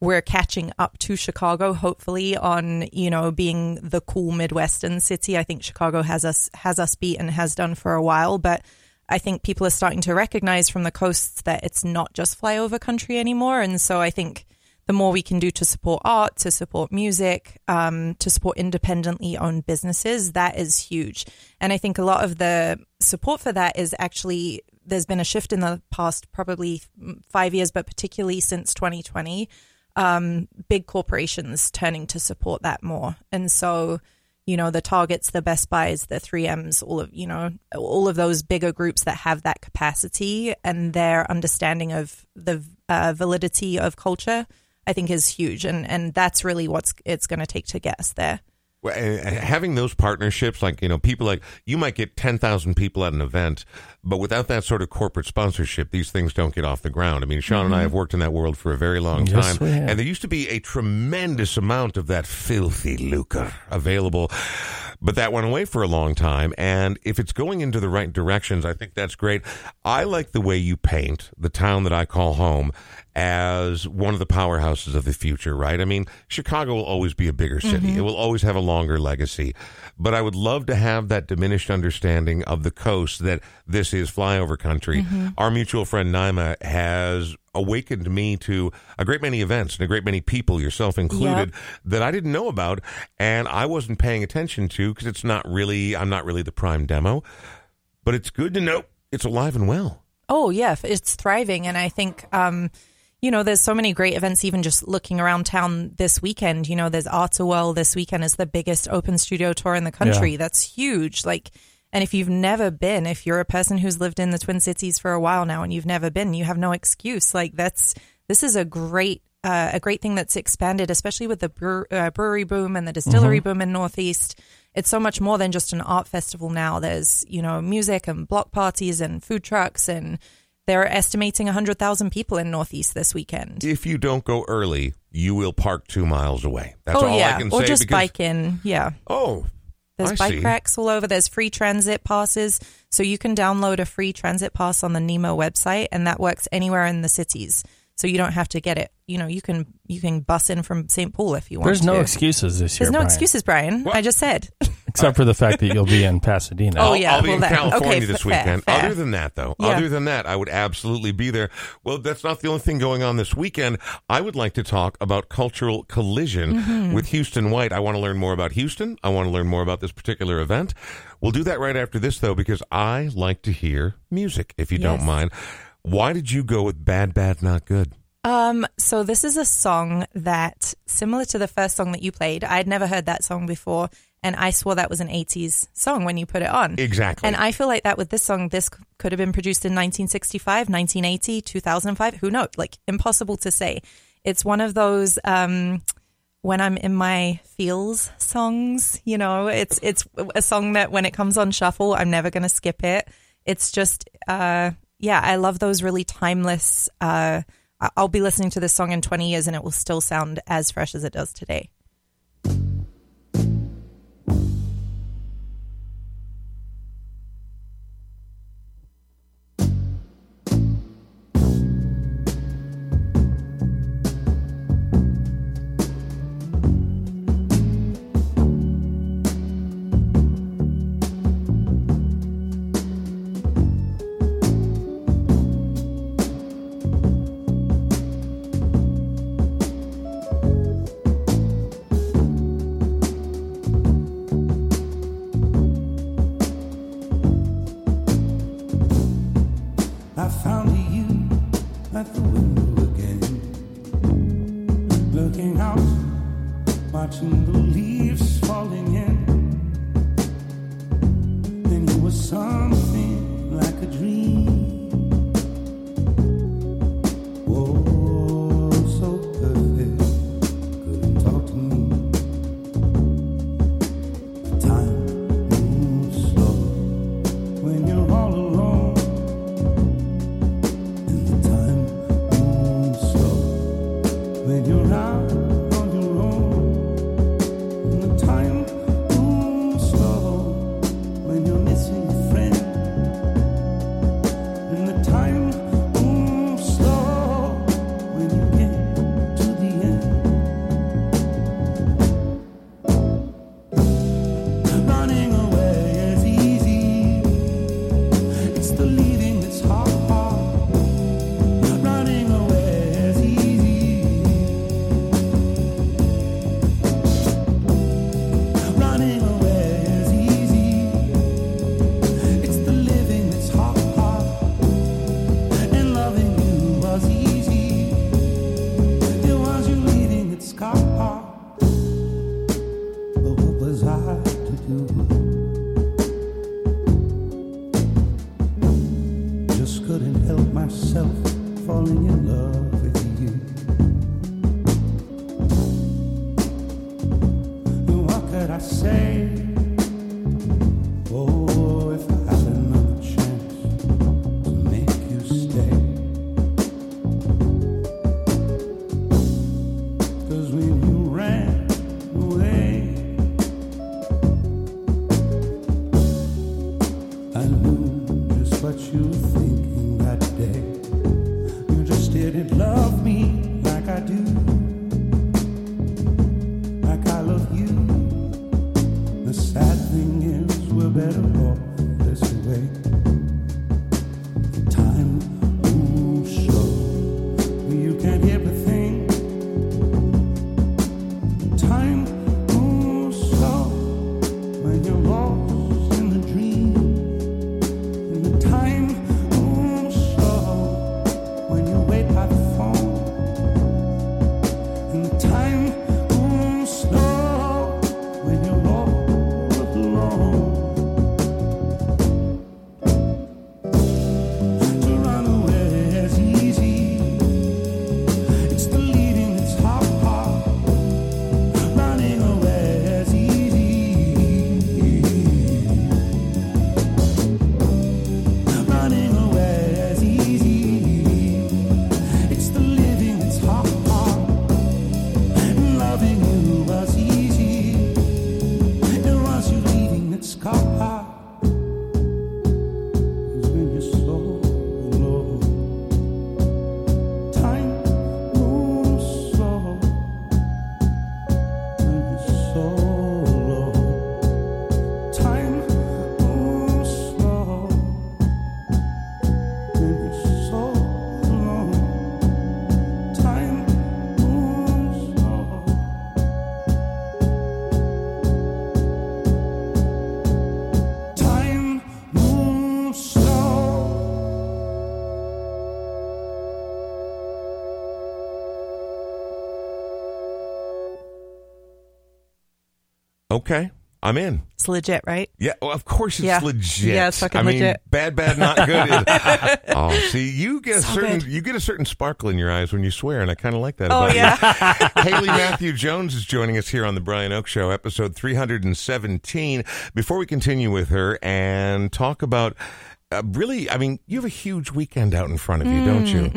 [SPEAKER 3] we're catching up to Chicago, hopefully, on you know being the cool Midwestern city. I think Chicago has us has us beat and has done for a while, but I think people are starting to recognize from the coasts that it's not just flyover country anymore. And so I think the more we can do to support art, to support music, um, to support independently owned businesses, that is huge. And I think a lot of the support for that is actually there's been a shift in the past probably five years, but particularly since 2020 um, big corporations turning to support that more. And so, you know, the Targets, the Best Buys, the 3Ms, all of, you know, all of those bigger groups that have that capacity and their understanding of the uh, validity of culture, I think is huge. And, and that's really what's it's going to take to get us there.
[SPEAKER 1] Well, and- and having those partnerships, like you know, people like you might get ten thousand people at an event, but without that sort of corporate sponsorship, these things don't get off the ground. I mean, Sean and I mm-hmm. have worked in that world for a very long
[SPEAKER 2] Yes,
[SPEAKER 1] time, and there used to be a tremendous amount of that filthy lucre available, but that went away for a long time. And if it's going into the right directions, I think that's great. I like the way you paint the town that I call home as one of the powerhouses of the future, right? I mean, Chicago will always be a bigger city. It will always have a longer legacy. But I would love to have that diminished understanding of the coast that this is flyover country. Our mutual friend Naima has awakened me to a great many events and a great many people, yourself included, that I didn't know about and I wasn't paying attention to because it's not really, I'm not really the prime demo. But it's good to know it's alive and well.
[SPEAKER 3] Oh yeah, it's thriving, and I think um, you know there's so many great events. Even just looking around town this weekend, you know, there's Art-A-Whirl this weekend is the biggest open studio tour in the country.
[SPEAKER 2] Yeah.
[SPEAKER 3] That's huge. Like, and if you've never been, if you're a person who's lived in the Twin Cities for a while now and you've never been, you have no excuse. Like that's this is a great. Uh, a great thing that's expanded, especially with the uh, brewery boom and the distillery boom in Northeast. It's so much more than just an art festival now. There's, you know, music and block parties and food trucks and they're estimating 100,000 people in Northeast this weekend.
[SPEAKER 1] If you don't go early, you will park two miles away. That's
[SPEAKER 3] oh,
[SPEAKER 1] all
[SPEAKER 3] yeah.
[SPEAKER 1] I can
[SPEAKER 3] or
[SPEAKER 1] say.
[SPEAKER 3] just
[SPEAKER 1] because,
[SPEAKER 3] bike in. Yeah.
[SPEAKER 1] Oh,
[SPEAKER 3] There's
[SPEAKER 1] I
[SPEAKER 3] bike
[SPEAKER 1] see.
[SPEAKER 3] racks all over. There's free transit passes. So you can download a free transit pass on the Nemo website, and that works anywhere in the cities. So you don't have to get it. You know, you can you can bus in from St. Paul if you want
[SPEAKER 2] There's
[SPEAKER 3] to.
[SPEAKER 2] no excuses this year.
[SPEAKER 3] There's no
[SPEAKER 2] Brian,
[SPEAKER 3] excuses, Brian. I just said.
[SPEAKER 2] except for the fact that you'll be in Pasadena.
[SPEAKER 3] Oh,
[SPEAKER 1] I'll,
[SPEAKER 3] yeah,
[SPEAKER 1] I'll be
[SPEAKER 3] well,
[SPEAKER 1] in
[SPEAKER 3] that-
[SPEAKER 1] California
[SPEAKER 3] okay,
[SPEAKER 1] this
[SPEAKER 3] fair,
[SPEAKER 1] weekend.
[SPEAKER 3] fair.
[SPEAKER 1] Other than that, though,
[SPEAKER 3] Yeah.
[SPEAKER 1] other than that, I would absolutely be there. Well, that's not the only thing going on this weekend. I would like to talk about cultural collision
[SPEAKER 3] Mm-hmm.
[SPEAKER 1] with Houston White. I want to learn more about Houston. I want to learn more about this particular event. We'll do that right after this, though, because I like to hear music, if you don't
[SPEAKER 3] Yes.
[SPEAKER 1] mind. Why did you go with Bad, Bad, Not Good?
[SPEAKER 3] Um, so this is a song that similar to the first song that you played. I'd never heard that song before, and I swore that was an '80s song when you put it on.
[SPEAKER 1] Exactly.
[SPEAKER 3] And I feel like that with this song, this could have been produced in 1965, 1980, 2005. Who knows? Like impossible to say. It's one of those um, when I'm in my feels songs. You know, it's it's a song that when it comes on shuffle, I'm never going to skip it. It's just, uh, yeah, I love those really timeless. Uh, I'll be listening to this song in 20 years, and it will still sound as fresh as it does today.
[SPEAKER 5] watching the
[SPEAKER 1] Okay, I'm in.
[SPEAKER 3] It's legit, right?
[SPEAKER 1] Yeah, well, of course it's
[SPEAKER 3] Yeah.
[SPEAKER 1] legit.
[SPEAKER 3] Yeah, it's fucking
[SPEAKER 1] I mean,
[SPEAKER 3] legit.
[SPEAKER 1] bad, bad, not good. oh, see, you get a certain
[SPEAKER 3] good.
[SPEAKER 1] you get a certain sparkle in your eyes when you swear, and I kind of like that
[SPEAKER 3] Oh
[SPEAKER 1] about
[SPEAKER 3] yeah.
[SPEAKER 1] you. Haley Matthew Jones is joining us here on the Brian Oake Show, episode 317. Before we continue with her and talk about. Uh, really, I mean, you have a huge weekend out in front of you, don't you?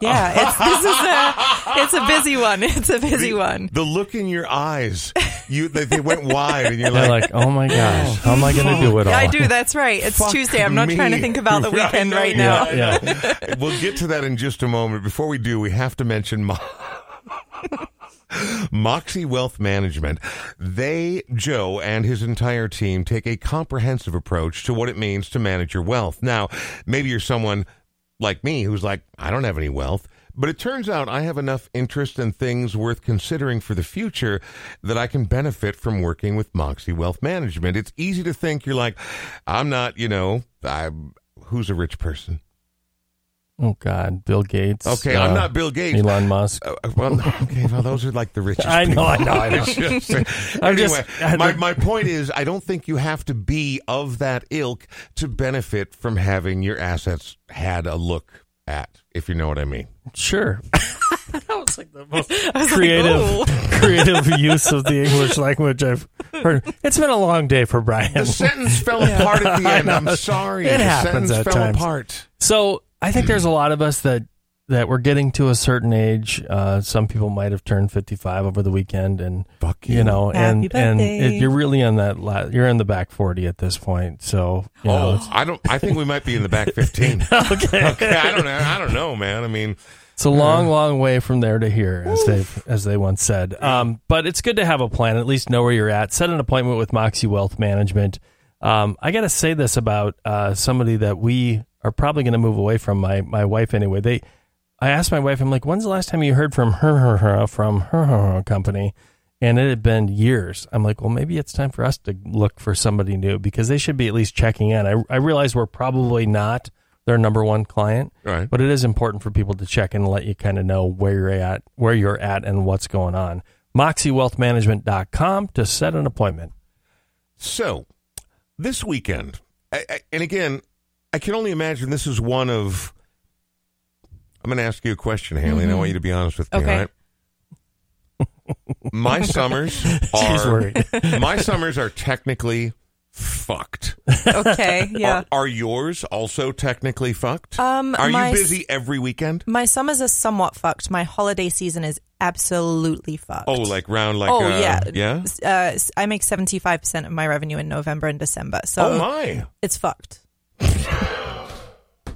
[SPEAKER 3] yeah. It's this is a it's a busy one. It's a busy one.
[SPEAKER 1] The look in your eyes, you they, they went wide, and you're like,
[SPEAKER 2] like, oh my gosh, how am I going to do it all?
[SPEAKER 3] Yeah, I do. That's right. It's
[SPEAKER 1] Fuck
[SPEAKER 3] Tuesday. I'm not trying to think about the weekend
[SPEAKER 1] no,
[SPEAKER 3] right now.
[SPEAKER 2] Yeah.
[SPEAKER 1] we'll get to that in just a moment. Before we do, we have to mention Mo- Moxie Wealth Management. They, Joe, and his entire team take a comprehensive approach to what it means to manage your wealth. Now, maybe you're someone like me who's like, I don't have any wealth. But it turns out I have enough interest in things worth considering for the future that I can benefit from working with Moxie Wealth Management. It's easy to think you're like, I'm not, you know, I'm, who's a rich person?
[SPEAKER 2] Oh God, Bill Gates.
[SPEAKER 1] Okay,
[SPEAKER 2] uh,
[SPEAKER 1] I'm not Bill Gates.
[SPEAKER 2] Elon Musk.
[SPEAKER 1] Uh, well, okay, well, those are like the richest.
[SPEAKER 2] I know,
[SPEAKER 1] people.
[SPEAKER 2] I know, I know.
[SPEAKER 1] Just-
[SPEAKER 2] I'm just-
[SPEAKER 1] anyway,
[SPEAKER 2] I-
[SPEAKER 1] my my point is, I don't think you have to be of that ilk to benefit from having your assets had a look at, if you know what I mean.
[SPEAKER 2] Sure. that was like the most creative,
[SPEAKER 3] like, "Ooh."
[SPEAKER 2] creative use of the English language I've heard. It's been a long day for Brian.
[SPEAKER 1] The sentence fell apart at the end. I'm sorry.
[SPEAKER 2] It
[SPEAKER 1] the
[SPEAKER 2] happens
[SPEAKER 1] sentence
[SPEAKER 2] at
[SPEAKER 1] fell
[SPEAKER 2] times.
[SPEAKER 1] apart.
[SPEAKER 2] So I think there's a lot of us that that we're getting to a certain age. Uh, some people might have turned 55 over the weekend, and
[SPEAKER 1] Fuck
[SPEAKER 2] you know,
[SPEAKER 3] Happy
[SPEAKER 2] and and it, you're really in that. La- you're in the back 40 at this point. So you know,
[SPEAKER 1] Oh, I don't. I think we might be in the back 15.
[SPEAKER 2] okay.
[SPEAKER 1] okay, I don't know. I don't know, man. I mean,
[SPEAKER 2] It's a long, long way from there to here, as they as they once said. Um, but it's good to have a plan, at least know where you're at. Set an appointment with Moxie Wealth Management. Um, I got to say this about uh, somebody that we are probably going to move away from. My my wife anyway. They, I asked my wife, I'm like, when's the last time you heard from her, her, her from her, her, her company? And it had been years. I'm like, well, maybe it's time for us to look for somebody new because they should be at least checking in. I, I realize we're probably not their number one client,
[SPEAKER 1] Right.
[SPEAKER 2] but it is important for people to check in and let you kind of know where you're at, where you're at, and what's going on. MoxieWealthManagement.com to set an appointment.
[SPEAKER 1] So, this weekend, I, I, and again, I can only imagine this is one of. I'm going to ask you a question, Haley, and I want you to be honest with me.
[SPEAKER 3] Okay.
[SPEAKER 1] All right? my summers are my summers are technically fucked.
[SPEAKER 3] Okay, yeah.
[SPEAKER 1] Are, are yours also technically fucked?
[SPEAKER 3] Um,
[SPEAKER 1] are
[SPEAKER 3] my
[SPEAKER 1] you busy every weekend?
[SPEAKER 3] My summers are somewhat fucked. My holiday season is absolutely fucked.
[SPEAKER 1] Oh, like round like
[SPEAKER 3] oh
[SPEAKER 1] uh,
[SPEAKER 3] yeah,
[SPEAKER 1] yeah.
[SPEAKER 3] Uh, I make seventy five percent of my revenue in November and December, so
[SPEAKER 1] oh my.
[SPEAKER 3] it's fucked.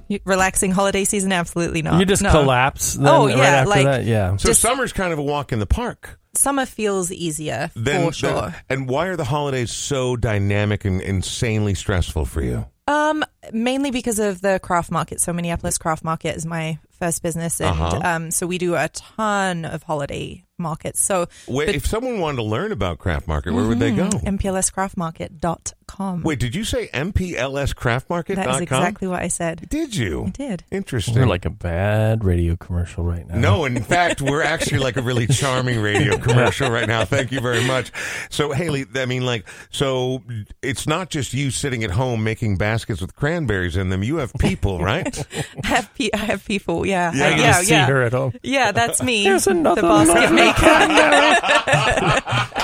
[SPEAKER 3] You- Relaxing holiday season? Absolutely not.
[SPEAKER 2] You just
[SPEAKER 3] No.
[SPEAKER 2] collapse. Then
[SPEAKER 3] Oh,
[SPEAKER 2] right
[SPEAKER 3] yeah,
[SPEAKER 2] after
[SPEAKER 3] like-
[SPEAKER 2] that, yeah.
[SPEAKER 1] So
[SPEAKER 3] Just-
[SPEAKER 1] summer's kind of a walk in the park.
[SPEAKER 3] Summer feels easier
[SPEAKER 1] Then,
[SPEAKER 3] for sure.
[SPEAKER 1] then- and why are the holidays so dynamic and insanely stressful for you?
[SPEAKER 3] Um, mainly because of the craft market. So Minneapolis Craft Market is my first business, and
[SPEAKER 1] Uh-huh.
[SPEAKER 3] um, so we do a ton of holiday markets. So
[SPEAKER 1] Wait,
[SPEAKER 3] But-
[SPEAKER 1] if someone wanted to learn about craft market, where would they go?
[SPEAKER 3] Mm-hmm. MPLScraftmarket.com.
[SPEAKER 1] Wait, did you say MPLScraftmarket.com?
[SPEAKER 3] that is exactly what I said.
[SPEAKER 1] Did you?
[SPEAKER 3] I did.
[SPEAKER 1] Interesting.
[SPEAKER 2] We're like a bad radio commercial right now.
[SPEAKER 1] No, in fact, we're actually like a really charming radio commercial right now. Thank you very much. So, Haley, I mean, like, so it's not just you sitting at home making baskets with cranberries in them. You have people, right?
[SPEAKER 3] I have, pe- I have people. Yeah.
[SPEAKER 1] Yeah.
[SPEAKER 2] I
[SPEAKER 3] yeah.
[SPEAKER 2] just see
[SPEAKER 3] yeah.
[SPEAKER 2] her at home.
[SPEAKER 3] Yeah, that's me.
[SPEAKER 2] There's
[SPEAKER 3] the
[SPEAKER 2] another
[SPEAKER 3] basket maker.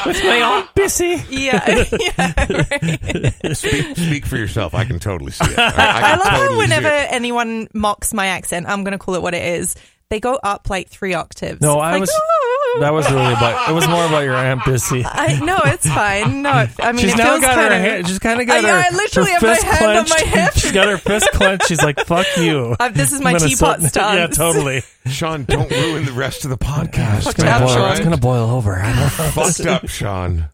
[SPEAKER 2] With my aunt Bissy.
[SPEAKER 3] yeah. yeah.
[SPEAKER 1] speak, speak for yourself. I can totally see it. I, I
[SPEAKER 3] I love how
[SPEAKER 1] totally see
[SPEAKER 3] whenever anyone mocks my accent, I'm going to call it what it is. They go up like three octaves.
[SPEAKER 2] No,
[SPEAKER 3] It's
[SPEAKER 2] I
[SPEAKER 3] like,
[SPEAKER 2] was-
[SPEAKER 3] "Ooh."
[SPEAKER 2] That was really about. It was more about your aunt Bissy.
[SPEAKER 3] I no, it's fine. No, it- I mean,
[SPEAKER 2] she's
[SPEAKER 3] it
[SPEAKER 2] now
[SPEAKER 3] feels
[SPEAKER 2] got
[SPEAKER 3] kind
[SPEAKER 2] her
[SPEAKER 3] of.
[SPEAKER 2] hand. She's kind of got
[SPEAKER 3] I-
[SPEAKER 2] her.
[SPEAKER 3] I literally
[SPEAKER 2] her
[SPEAKER 3] have my
[SPEAKER 2] fist
[SPEAKER 3] hand on
[SPEAKER 2] clenched.
[SPEAKER 3] my hip.
[SPEAKER 2] She's got her fist clenched. She's like, "Fuck you."
[SPEAKER 3] Uh, this is my
[SPEAKER 2] I'm
[SPEAKER 3] teapot
[SPEAKER 2] sit- Yeah, totally.
[SPEAKER 1] Sean, don't ruin the rest of the podcast.
[SPEAKER 3] Fucked
[SPEAKER 2] Gonna
[SPEAKER 3] up,
[SPEAKER 2] boil-
[SPEAKER 3] Sean.
[SPEAKER 2] It's gonna boil over.
[SPEAKER 1] Fucked up, Sean.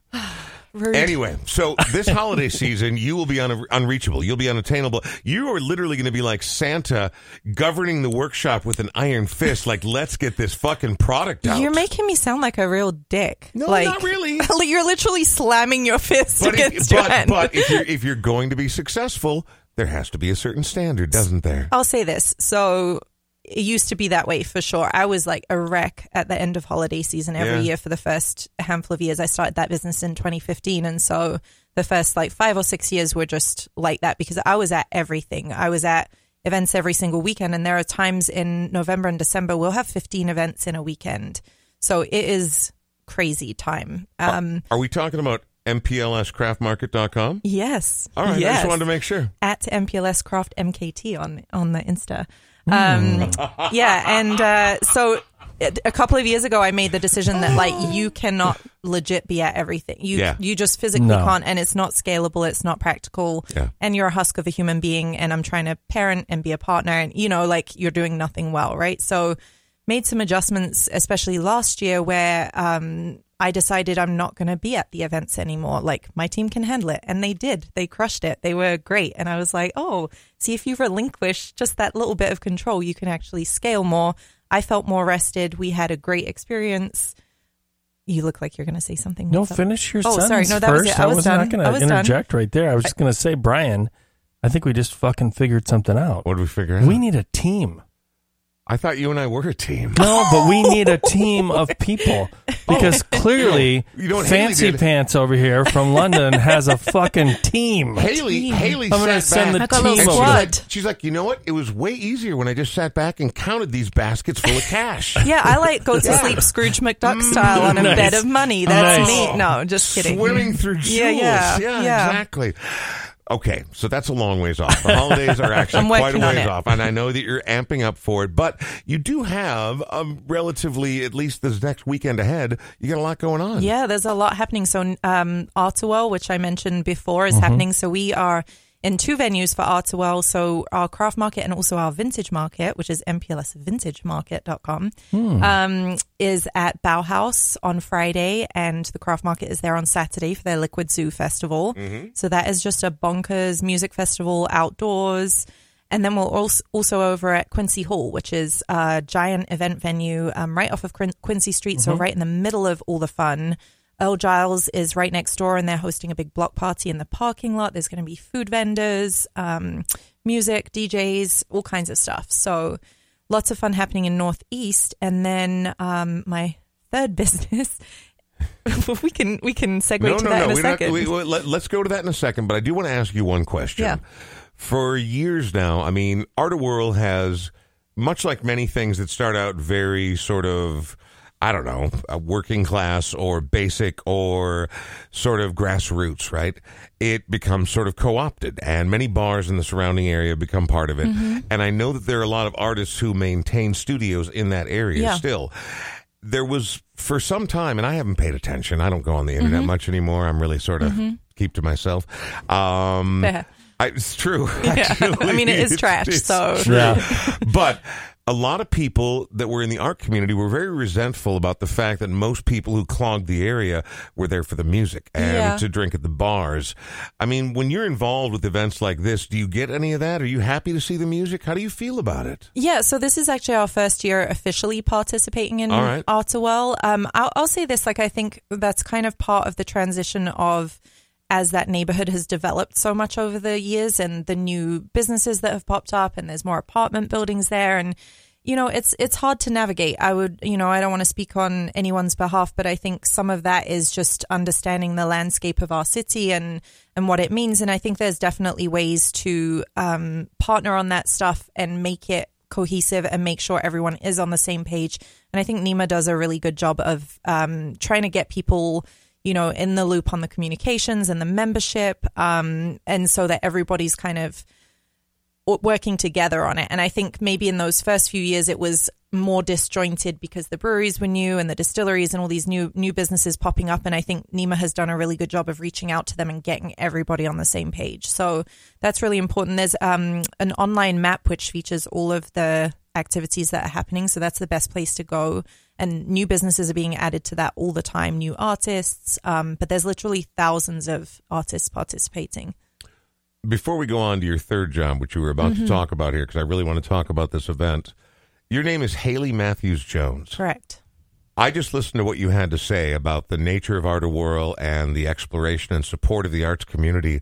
[SPEAKER 3] Rude.
[SPEAKER 1] Anyway, so this holiday season, you will be un- unreachable. You'll be unattainable. You are literally going to be like Santa governing the workshop with an iron fist. Like, let's get this fucking product out.
[SPEAKER 3] You're making me sound like a real dick.
[SPEAKER 1] No,
[SPEAKER 3] like,
[SPEAKER 1] not really.
[SPEAKER 3] You're literally slamming your fist
[SPEAKER 1] but,
[SPEAKER 3] against
[SPEAKER 1] if,
[SPEAKER 3] your
[SPEAKER 1] but,
[SPEAKER 3] hand.
[SPEAKER 1] but if you're if you're going to be successful, there has to be a certain standard, doesn't there?
[SPEAKER 3] I'll say this. So it used to be that way for sure. I was like a wreck at the end of holiday season every
[SPEAKER 1] Yeah.
[SPEAKER 3] year for the first handful of years. I started that business in 2015. And so the first like five or six years were just like that because I was at everything. I was at events every single weekend. And there are times in November and December, we'll have 15 events in a weekend. So it is crazy time. Um,
[SPEAKER 1] Are we talking about MPLScraftmarket.com?
[SPEAKER 3] yes.
[SPEAKER 1] All right, I just wanted to make sure.
[SPEAKER 3] at MPLS Craft MKT on on the Insta.
[SPEAKER 1] Hmm.
[SPEAKER 3] Um, yeah, and uh, so a couple of years ago, I made the decision that like you cannot legit be at everything. You
[SPEAKER 1] Yeah.
[SPEAKER 3] you just physically
[SPEAKER 2] No.
[SPEAKER 3] can't, and it's not scalable. It's not practical.
[SPEAKER 1] Yeah.
[SPEAKER 3] And you're a husk of a human being, and I'm trying to parent and be a partner, and you know, like you're doing nothing well, right? So made some adjustments, especially last year, where um, I decided I'm not going to be at the events anymore. Like my team can handle it, and they did. They crushed it. They were great, and I was like, oh, see if you relinquish just that little bit of control, you can actually scale more. I felt more rested. We had a great experience. You look like you're going to say something.
[SPEAKER 2] No,
[SPEAKER 3] What's
[SPEAKER 2] finish your
[SPEAKER 3] Oh,
[SPEAKER 2] sentence
[SPEAKER 3] sorry. No, that was
[SPEAKER 2] first.
[SPEAKER 3] it. I was
[SPEAKER 2] not going to
[SPEAKER 3] was done.
[SPEAKER 2] interject right there. I was just going to say, Brian, I think we just fucking figured something out.
[SPEAKER 1] What did we figure out?
[SPEAKER 2] We need a team.
[SPEAKER 1] I thought you and I were a team.
[SPEAKER 2] No, but we need a team of people because oh. clearly,
[SPEAKER 1] You know what Haley
[SPEAKER 2] Fancy? Pants over here from London has a fucking team.
[SPEAKER 1] Haley,
[SPEAKER 3] team.
[SPEAKER 1] Haley
[SPEAKER 2] I'm gonna
[SPEAKER 1] sat
[SPEAKER 2] send
[SPEAKER 1] back.
[SPEAKER 2] the
[SPEAKER 3] I a little
[SPEAKER 2] team
[SPEAKER 1] And she's like, she's like, you know what? It was way easier when I just sat back and counted these baskets full of cash.
[SPEAKER 3] Yeah, I like go to sleep Scrooge McDuck mm. style on a
[SPEAKER 2] Nice.
[SPEAKER 3] bed of money. That's
[SPEAKER 2] Nice.
[SPEAKER 3] me. No, just kidding.
[SPEAKER 1] Swimming through jewels.
[SPEAKER 3] Yeah, yeah, yeah.
[SPEAKER 1] exactly. Okay, so that's a long ways off. The holidays are actually quite a ways off, and I know that you're amping up for it. But you do have um, relatively, at least this next weekend ahead, you got a lot going on.
[SPEAKER 3] Yeah, there's a lot happening. So, um, Art-A-Whirl, which I mentioned before,
[SPEAKER 1] Mm-hmm.
[SPEAKER 3] is happening. So we are in two venues for Art-A-Whirl. So our craft market and also our vintage market, which is mplsvintagemarket.com,
[SPEAKER 1] Hmm.
[SPEAKER 3] um, is at Bauhaus on Friday, and the craft market is there on Saturday for their Liquid Zoo Festival.
[SPEAKER 1] Mm-hmm.
[SPEAKER 3] So that is just a bonkers music festival outdoors. And then we're also, also over at Quincy Hall, which is a giant event venue um, right off of Quincy Street, so right in the middle of all the fun. Earl Giles is right next door, and they're hosting a big block party in the parking lot. There's going to be food vendors, um, music, DJs, all kinds of stuff. So lots of fun happening in Northeast. And then um, my third business, we can we can segue
[SPEAKER 1] No,
[SPEAKER 3] to
[SPEAKER 1] no,
[SPEAKER 3] that
[SPEAKER 1] no.
[SPEAKER 3] in a
[SPEAKER 1] we're not,
[SPEAKER 3] second.
[SPEAKER 1] we, we- let, us go to that in a second, but I do want to ask you one question.
[SPEAKER 3] Yeah.
[SPEAKER 1] For years now, I mean, Art-A-Whirl has, much like many things that start out very sort of I don't know, a working class or basic or sort of grassroots, right? It becomes sort of co opted, and many bars in the surrounding area become part of it.
[SPEAKER 3] Mm-hmm.
[SPEAKER 1] And I know that there are a lot of artists who maintain studios in that area
[SPEAKER 3] Yeah.
[SPEAKER 1] still. There was for some time, and I haven't paid attention. I don't go on the internet
[SPEAKER 3] Mm-hmm.
[SPEAKER 1] much anymore. I'm really sort of keep to myself. Um, I, it's true.
[SPEAKER 3] Yeah.
[SPEAKER 1] actually.
[SPEAKER 3] I mean, it is
[SPEAKER 1] It's-
[SPEAKER 3] trash,
[SPEAKER 1] it's
[SPEAKER 3] so-
[SPEAKER 1] true.
[SPEAKER 2] Yeah.
[SPEAKER 1] but a lot of people that were in the art community were very resentful about the fact that most people who clogged the area were there for the music and
[SPEAKER 3] Yeah.
[SPEAKER 1] to drink at the bars. I mean, when you're involved with events like this, do you get any of that? Are you happy to see the music? How do you feel about it?
[SPEAKER 3] Yeah, so this is actually our first year officially participating in
[SPEAKER 1] All right.
[SPEAKER 3] Art-A-Whirl. Um, I'll, I'll say this, like I think that's kind of part of the transition of as that neighborhood has developed so much over the years and the new businesses that have popped up and there's more apartment buildings there. And you know it's it's hard to navigate. I would you know i don't want to speak on anyone's behalf but i think some of that is just understanding the landscape of our city and and what it means. And i think there's definitely ways to um, partner on that stuff and make it cohesive and make sure everyone is on the same page. And i think NEMAA does a really good job of um, trying to get people you know in the loop on the communications and the membership um, and so that everybody's kind of working together on it. And I think maybe in those first few years it was more disjointed because the breweries were new and the distilleries and all these new new businesses popping up. And I think NEMAA has done a really good job of reaching out to them and getting everybody on the same page. So that's really important. There's um, an online map which features all of the activities that are happening. So that's the best place to go. And new businesses are being added to that all the time, new artists. Um, but there's literally thousands of artists participating.
[SPEAKER 1] Before we go on to your third job, which you were about
[SPEAKER 3] Mm-hmm.
[SPEAKER 1] to talk about here, because I really want to talk about this event, your name is Haley Matthews Jones.
[SPEAKER 3] Correct.
[SPEAKER 1] I just listened to what you had to say about the nature of Art-A-Whirl and the exploration and support of the arts community.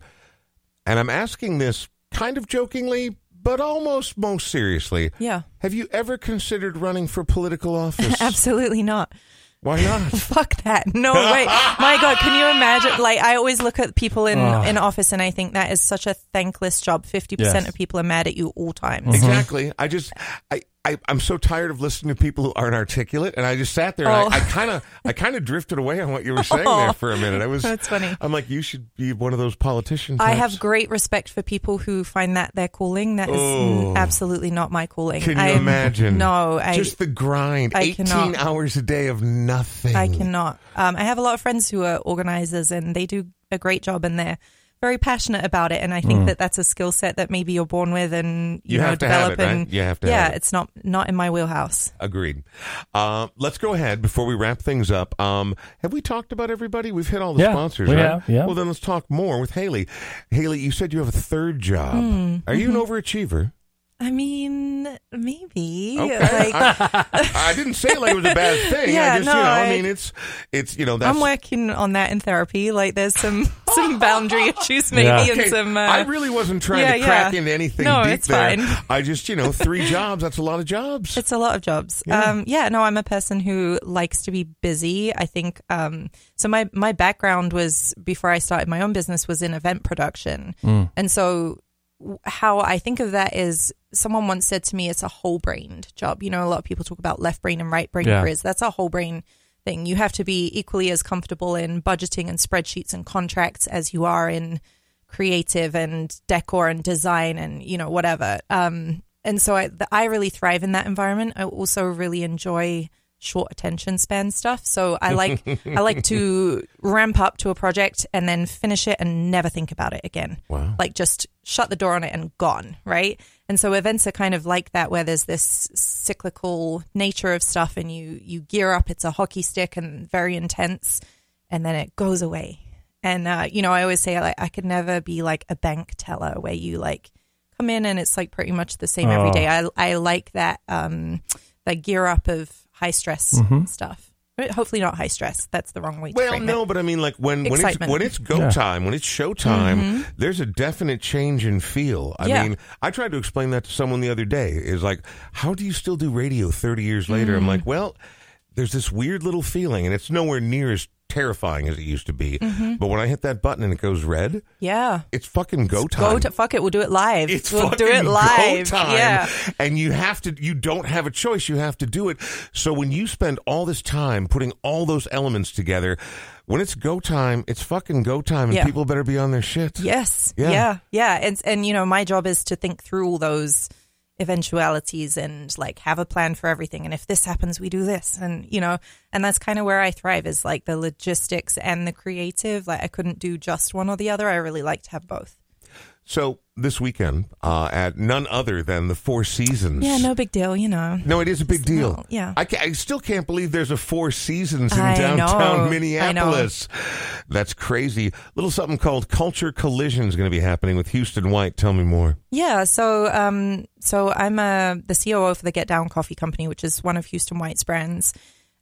[SPEAKER 1] And I'm asking this kind of jokingly, but almost most seriously.
[SPEAKER 3] Yeah.
[SPEAKER 1] Have you ever considered running for political office?
[SPEAKER 3] Absolutely not.
[SPEAKER 1] Why not?
[SPEAKER 3] Fuck that. No way. My God, can you imagine? Like, I always look at people in,
[SPEAKER 2] Ugh.
[SPEAKER 3] in office and I think that is such a thankless job. 50%
[SPEAKER 2] Yes.
[SPEAKER 3] of people are mad at you all times.
[SPEAKER 1] Exactly. I just I, I I'm so tired of listening to people who aren't articulate, and I just sat there and
[SPEAKER 3] Oh.
[SPEAKER 1] I kind of I kind of drifted away on what you were saying there for a minute. I was
[SPEAKER 3] That's funny.
[SPEAKER 1] I'm like, you should be one of those politicians.
[SPEAKER 3] I have great respect for people who find that their calling. That is
[SPEAKER 1] Oh.
[SPEAKER 3] absolutely not my calling.
[SPEAKER 1] Can you
[SPEAKER 3] I,
[SPEAKER 1] imagine?
[SPEAKER 3] No, I
[SPEAKER 1] just the grind.
[SPEAKER 3] I
[SPEAKER 1] 18
[SPEAKER 3] cannot.
[SPEAKER 1] hours a day of nothing.
[SPEAKER 3] I cannot. Um, I have a lot of friends who are organizers and they do a great job in they're very passionate about it. And I think that that's a skill set that maybe you're born with and you,
[SPEAKER 1] You
[SPEAKER 3] know
[SPEAKER 1] have to have
[SPEAKER 3] develop
[SPEAKER 1] it, right?
[SPEAKER 3] and
[SPEAKER 1] You have to
[SPEAKER 3] yeah,
[SPEAKER 1] have it.
[SPEAKER 3] it's not not in my wheelhouse.
[SPEAKER 1] Agreed. Uh, let's go ahead before we wrap things up. Um, have we talked about everybody? We've hit all the
[SPEAKER 2] Yeah,
[SPEAKER 1] sponsors,
[SPEAKER 2] we
[SPEAKER 1] right?
[SPEAKER 2] have, yeah.
[SPEAKER 1] Well, then let's talk more with Haley. Haley, you said you have a third job.
[SPEAKER 3] Hmm,
[SPEAKER 1] Are you
[SPEAKER 3] mm-hmm.
[SPEAKER 1] an overachiever?
[SPEAKER 3] I mean, maybe.
[SPEAKER 1] Okay.
[SPEAKER 3] Like,
[SPEAKER 1] I, I didn't say it like it was a bad thing.
[SPEAKER 3] Yeah,
[SPEAKER 1] I just,
[SPEAKER 3] no,
[SPEAKER 1] you know, I,
[SPEAKER 3] I-
[SPEAKER 1] mean, it's, it's, you know, that's.
[SPEAKER 3] I'm working on that in therapy. Like, there's some some boundary issues maybe,
[SPEAKER 2] Yeah.
[SPEAKER 3] and
[SPEAKER 1] Okay,
[SPEAKER 3] some. Uh,
[SPEAKER 1] I really wasn't trying
[SPEAKER 3] yeah,
[SPEAKER 1] to crack
[SPEAKER 3] yeah.
[SPEAKER 1] into anything
[SPEAKER 3] No,
[SPEAKER 1] deep
[SPEAKER 3] it's
[SPEAKER 1] there.
[SPEAKER 3] fine.
[SPEAKER 1] I just, you know, three jobs, that's a lot of jobs.
[SPEAKER 3] It's a lot of jobs.
[SPEAKER 1] Yeah.
[SPEAKER 3] Um, yeah, no, I'm a person who likes to be busy. I think um, so. My my background was before I started my own business was in event production, and so w- how I think of that is someone once said to me, it's a whole brained job. You know, a lot of people talk about left brain and right brain
[SPEAKER 2] Yeah.
[SPEAKER 3] careers. That's a whole brain thing. You have to be equally as comfortable in budgeting and spreadsheets and contracts as you are in creative and decor and design and you know whatever. Um, and so I, the, I really thrive in that environment. I also really enjoy short attention span stuff. So I like I like to ramp up to a project and then finish it and never think about it again.
[SPEAKER 1] Wow.
[SPEAKER 3] Like just shut the door on it and gone, right? And so events are kind of like that where there's this cyclical nature of stuff and you you gear up, it's a hockey stick and very intense and then it goes away. And uh, you know, I always say like I could never be like a bank teller where you like come in and it's like pretty much the same every
[SPEAKER 2] Oh.
[SPEAKER 3] day. I I like that um that gear up of high stress mm-hmm. stuff. Uh, hopefully not high stress. That's the wrong way to
[SPEAKER 1] Well,
[SPEAKER 3] frame
[SPEAKER 1] no,
[SPEAKER 3] it.
[SPEAKER 1] but I mean, like when when it's when it's go
[SPEAKER 2] Yeah.
[SPEAKER 1] time, when it's show time, mm-hmm. there's a definite change in feel. I
[SPEAKER 3] Yeah.
[SPEAKER 1] mean, I tried to explain that to someone the other day. Is like, how do you still do radio 30 years later? I'm mm. like, well, there's this weird little feeling, and it's nowhere near as terrifying as it used to be. Mm-hmm. But when I hit that button and it goes red,
[SPEAKER 3] Yeah.
[SPEAKER 1] it's fucking go time.
[SPEAKER 3] Go to fuck it. We'll do it live.
[SPEAKER 1] It's
[SPEAKER 3] we'll do it live.
[SPEAKER 1] Go time.
[SPEAKER 3] Yeah.
[SPEAKER 1] And you have to you don't have a choice. You have to do it. So when you spend all this time putting all those elements together, when it's go time, it's fucking go time and
[SPEAKER 3] Yeah.
[SPEAKER 1] people better be on their shit.
[SPEAKER 3] Yes.
[SPEAKER 1] Yeah.
[SPEAKER 3] Yeah. Yeah. And and you know, my job is to think through all those eventualities and like have a plan for everything. And if this happens, we do this. And you know, and that's kind of where I thrive is like the logistics and the creative. Like I couldn't do just one or the other. I really like to have both.
[SPEAKER 1] So this weekend, uh, at none other than the Four Seasons.
[SPEAKER 3] Yeah, no big deal, you know.
[SPEAKER 1] No, it is a big deal.
[SPEAKER 3] No, yeah.
[SPEAKER 1] I, I still can't believe there's a Four Seasons in
[SPEAKER 3] I
[SPEAKER 1] downtown
[SPEAKER 3] know.
[SPEAKER 1] Minneapolis. That's crazy. A little something called Culture Collision is going to be happening with Houston White. Tell me more.
[SPEAKER 3] Yeah, so um, so I'm uh, the COO for the Get Down Coffee Company, which is one of Houston White's brands.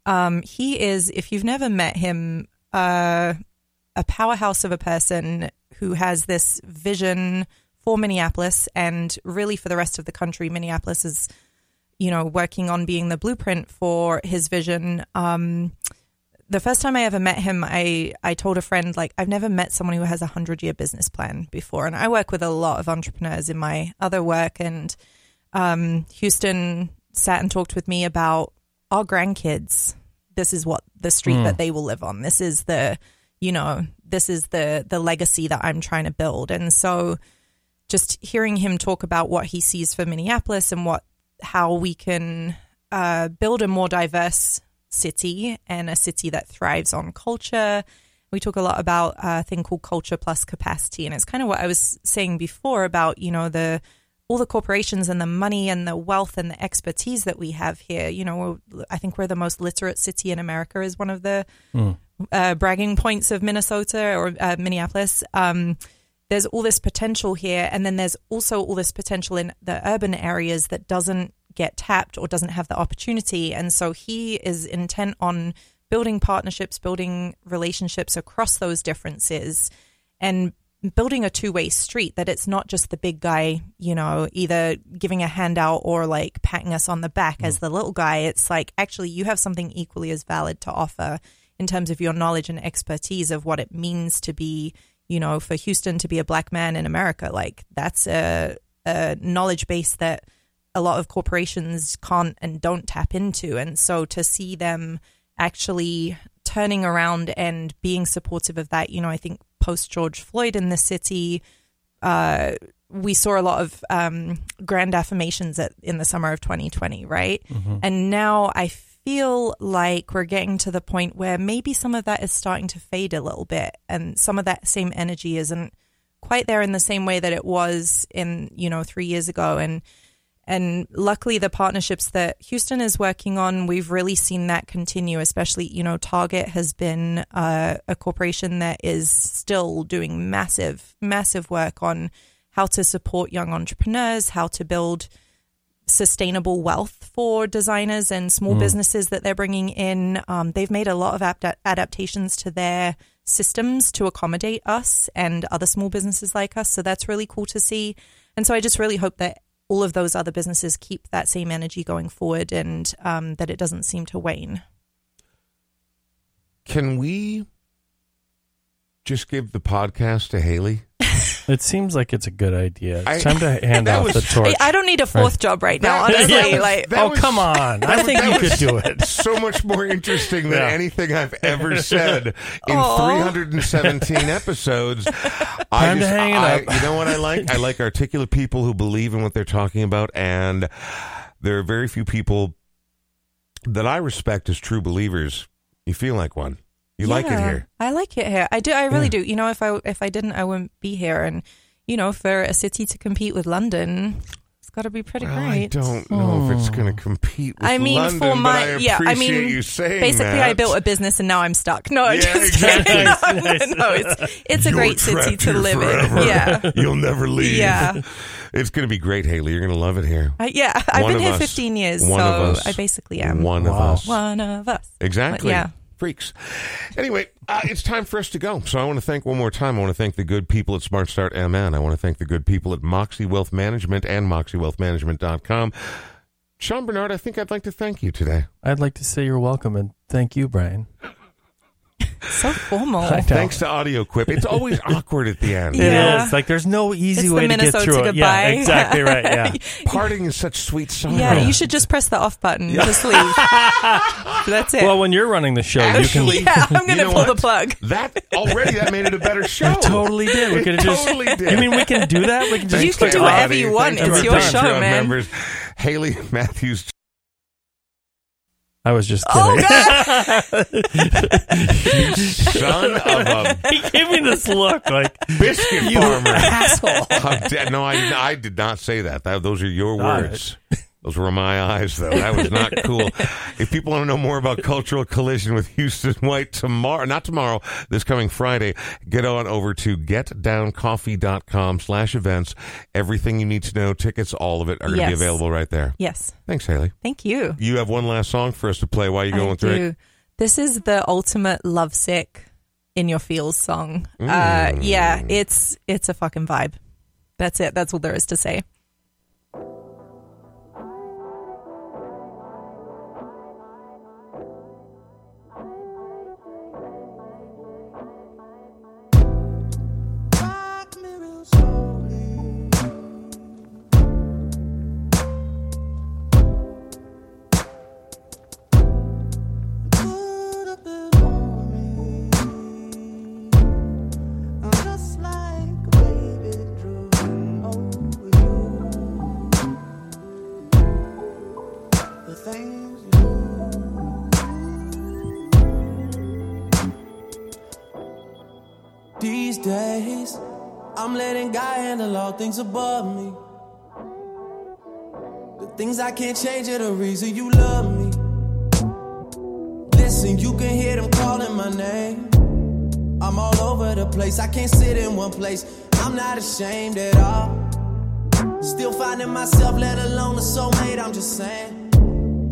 [SPEAKER 3] Um, he is, if you've never met him, uh, a powerhouse of a person who has this vision for Minneapolis and really for the rest of the country. Minneapolis is, you know, working on being the blueprint for his vision. Um, the first time I ever met him, I, I told a friend, like, I've never met someone who has a 100 year business plan before. And I work with a lot of entrepreneurs in my other work. And um, Houston sat and talked with me about our grandkids. This is what the street that they will live on. This is the, you know, this is the the legacy that I'm trying to build. And so just hearing him talk about what he sees for Minneapolis and what how we can uh, build a more diverse city and a city that thrives on culture. We talk a lot about a thing called culture plus capacity, and it's kind of what I was saying before about you know the all the corporations and the money and the wealth and the expertise that we have here. You know, I think we're the most literate city in America is one of the uh, bragging points of Minnesota or uh, Minneapolis. Um, there's all this potential here, and then there's also all this potential in the urban areas that doesn't get tapped or doesn't have the opportunity. And so he is intent on building partnerships, building relationships across those differences, and building a two way street that it's not just the big guy, you know, either giving a handout or like patting us on the back as the little guy. It's like actually you have something equally as valid to offer in terms of your knowledge and expertise of what it means to be, you know, for Houston to be a black man in America. Like that's a, a knowledge base that a lot of corporations can't and don't tap into. And so to see them actually turning around and being supportive of that, you know, I think post George Floyd in the city, uh, we saw a lot of um, grand affirmations at, in the summer of 2020, right? And now I feel like we're getting to the point where maybe some of that is starting to fade a little bit, and some of that same energy isn't quite there in the same way that it was in you know three years ago, and and luckily the partnerships that Houston is working on, we've really seen that continue. Especially, you know, Target has been uh, a corporation that is still doing massive, massive work on how to support young entrepreneurs, how to build sustainable wealth for designers and small businesses that they're bringing in. Um, they've made a lot of adapt- adaptations to their systems to accommodate us and other small businesses like us. So that's really cool to see. And so I just really hope that all of those other businesses keep that same energy going forward and um, that it doesn't seem to wane.
[SPEAKER 1] Can we just give the podcast to Haley?
[SPEAKER 2] It seems like it's a good idea.
[SPEAKER 1] I-
[SPEAKER 2] It's time to hand
[SPEAKER 1] that
[SPEAKER 2] off
[SPEAKER 1] was-
[SPEAKER 2] the torch.
[SPEAKER 3] I, I don't need a fourth job right now,
[SPEAKER 1] That-
[SPEAKER 3] honestly.
[SPEAKER 1] that was-
[SPEAKER 3] like,
[SPEAKER 2] oh,
[SPEAKER 1] was-
[SPEAKER 2] come on. I
[SPEAKER 1] that
[SPEAKER 2] think you could do it.
[SPEAKER 1] So much more interesting than
[SPEAKER 2] Yeah.
[SPEAKER 1] anything I've ever said in
[SPEAKER 3] Aw.
[SPEAKER 1] 317 episodes. I
[SPEAKER 2] Time to hang it
[SPEAKER 1] I-
[SPEAKER 2] up.
[SPEAKER 1] You know what I like? I like articulate people who believe in what they're talking about, and there are very few people that I respect as true believers. You feel like one. You like it here.
[SPEAKER 3] I like it here. I do. I really
[SPEAKER 1] Yeah.
[SPEAKER 3] do. You know, if I if I didn't, I wouldn't be here. And you know, for a city to compete with London, it's got to be pretty
[SPEAKER 1] Well, I don't know if it's going to compete with
[SPEAKER 3] I mean,
[SPEAKER 1] London,
[SPEAKER 3] for my
[SPEAKER 1] I
[SPEAKER 3] yeah, I mean,
[SPEAKER 1] you saying
[SPEAKER 3] basically, I built a business and now I'm stuck. No, I'm
[SPEAKER 1] Yeah,
[SPEAKER 3] just
[SPEAKER 1] exactly.
[SPEAKER 3] kidding. No, no, no, it's it's a
[SPEAKER 1] You're
[SPEAKER 3] great city to live
[SPEAKER 1] forever.
[SPEAKER 3] in. Yeah,
[SPEAKER 1] You'll never leave.
[SPEAKER 3] Yeah.
[SPEAKER 1] It's going to be great, Haley. You're going to love it here.
[SPEAKER 3] I, yeah. I've
[SPEAKER 1] One
[SPEAKER 3] been here
[SPEAKER 1] us.
[SPEAKER 3] 15 years,
[SPEAKER 1] One
[SPEAKER 3] so
[SPEAKER 1] of us.
[SPEAKER 3] I basically am
[SPEAKER 1] One of us.
[SPEAKER 3] one of us.
[SPEAKER 1] Exactly.
[SPEAKER 3] Yeah.
[SPEAKER 1] Freaks. Anyway, uh, it's time for us to go. So I want to thank one more time. I want to thank the good people at Smart Start MN. I want to thank the good people at Moxie Wealth Management and MoxieWealthManagement.com. Sean Bernard, I think I'd like to thank you today.
[SPEAKER 2] I'd like to say you're welcome and thank you, Brian.
[SPEAKER 3] So formal.
[SPEAKER 1] Thanks to Audio Quip. It's always awkward at the end.
[SPEAKER 2] It
[SPEAKER 3] Yeah.
[SPEAKER 2] is. Like there's no easy
[SPEAKER 3] It's
[SPEAKER 2] way
[SPEAKER 3] the
[SPEAKER 2] to get
[SPEAKER 3] Minnesota
[SPEAKER 2] through it.
[SPEAKER 3] goodbye.
[SPEAKER 2] Yeah, exactly right. Yeah.
[SPEAKER 1] Parting is such sweet sorrow.
[SPEAKER 3] Yeah, you should just press the off button. Just leave. That's it.
[SPEAKER 2] well, when you're running the show, you
[SPEAKER 1] Actually,
[SPEAKER 2] can.
[SPEAKER 3] yeah, I'm gonna
[SPEAKER 1] know
[SPEAKER 3] pull the plug.
[SPEAKER 1] That already that made it a better show.
[SPEAKER 2] Totally did. We could have just.
[SPEAKER 1] totally did.
[SPEAKER 2] You mean we can do that? We can just.
[SPEAKER 3] You can
[SPEAKER 1] to
[SPEAKER 3] do whatever
[SPEAKER 1] everybody.
[SPEAKER 3] you want.
[SPEAKER 1] Thanks to
[SPEAKER 3] It's
[SPEAKER 1] our
[SPEAKER 3] your
[SPEAKER 1] Patreon
[SPEAKER 3] show, man.
[SPEAKER 1] Members. Haley Matthews,
[SPEAKER 2] I was just oh, kidding.
[SPEAKER 3] Oh God!
[SPEAKER 1] son of a
[SPEAKER 2] he gave me this look like
[SPEAKER 1] biscuit farmer.
[SPEAKER 2] asshole.
[SPEAKER 1] How dare- no, I, I did not say that. that. Those are your
[SPEAKER 2] Got
[SPEAKER 1] words. Those were my eyes, though. That was not cool. if people want to know more about Cultural Collision with Houston White tomorrow, not tomorrow, this coming Friday, get on over to getdowncoffee.com slash events. Everything you need to know, tickets, all of it are going to be available right there.
[SPEAKER 3] yes,
[SPEAKER 1] Thanks, Haley.
[SPEAKER 3] thank you.
[SPEAKER 1] You have one last song for us to play while you're going
[SPEAKER 3] I
[SPEAKER 1] through it.
[SPEAKER 3] This is the ultimate lovesick in your feels song. Uh,
[SPEAKER 1] Mm.
[SPEAKER 3] yeah, it's it's a fucking vibe. That's it. That's all there is to say.
[SPEAKER 4] I'm letting God handle all things above me. The things I can't change are the reason you love me. Listen, you can hear them calling my name. I'm all over the place, I can't sit in one place. I'm not ashamed at all. Still finding myself, let alone a soulmate, I'm just saying.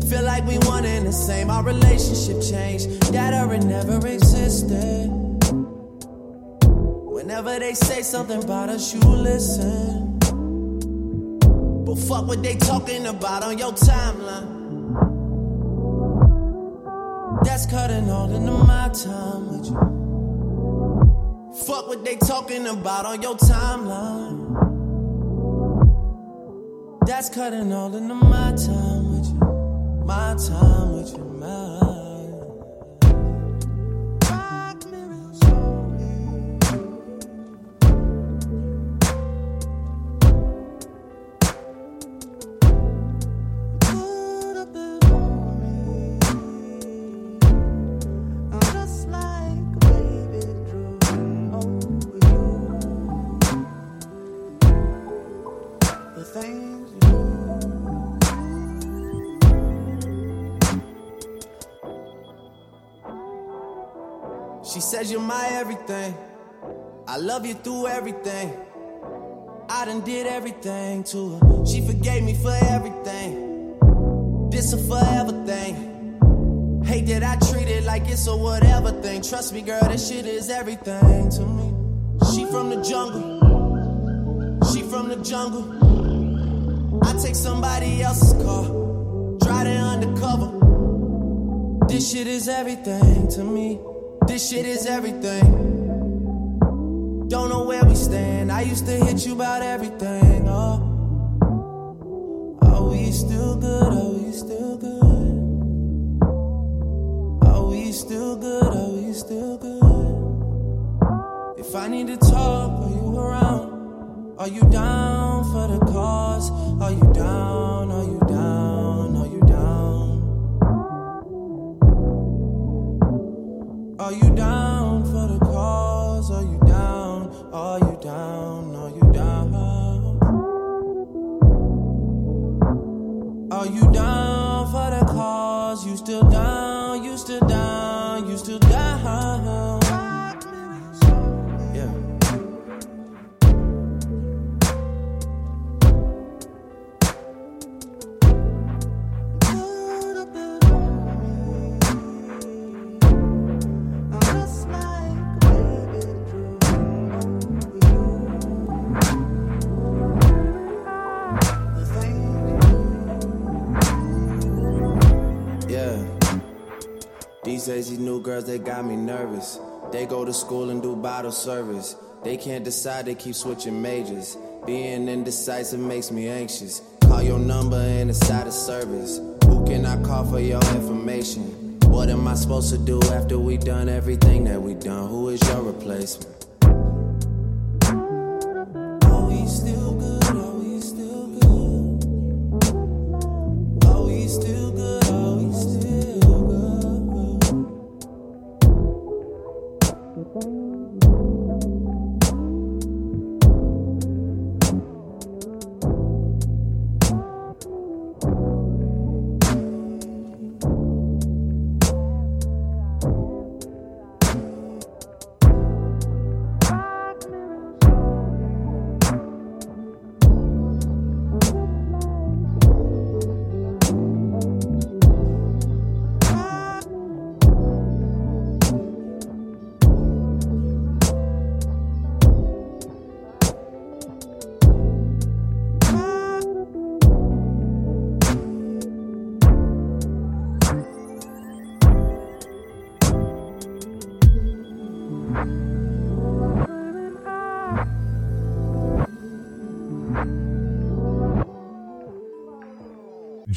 [SPEAKER 4] Feel like we one and the same, our relationship changed. That or it never existed. Whenever they say something about us, you listen. But fuck what they talking about on your timeline. That's cutting all into my time with you. Fuck what they talking about on your timeline. That's cutting all into my time with you. My time with you, mine. She says you're my everything. I love you through everything. I done did everything to her. She forgave me for everything. This a forever thing. Hate that I treat it like it's a whatever thing. Trust me, girl, this shit is everything to me. She from the jungle. She from the jungle. I take somebody else's car. Drive it undercover. This shit is everything to me. This shit is everything. Don't know where we stand. I used to hit you about everything. Oh, are we still good? Are we still good? Are we still good? Are we still good? If I need to talk, are you around? Are you down for the cause? Are you down? Are you down? These these new girls, they got me nervous. They go to school and do bottle service. They can't decide, they keep switching majors. Being indecisive makes me anxious. Call your number and it's out of service. Who can I call for your information? What am I supposed to do after we done everything that we done? Who is your replacement?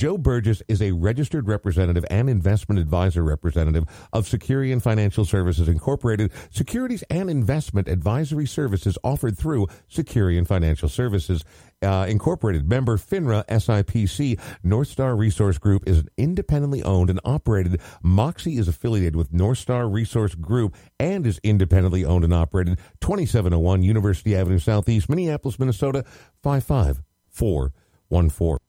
[SPEAKER 1] Joe Burgess is a registered representative and investment advisor representative of Securian Financial Services Incorporated, securities and investment advisory services offered through Securian Financial Services uh, Incorporated. Member FINRA SIPC. North Star Resource Group is an independently owned and operated. Moxie is affiliated with North Star Resource Group and is independently owned and operated. 2701 University Avenue Southeast, Minneapolis, Minnesota 55414.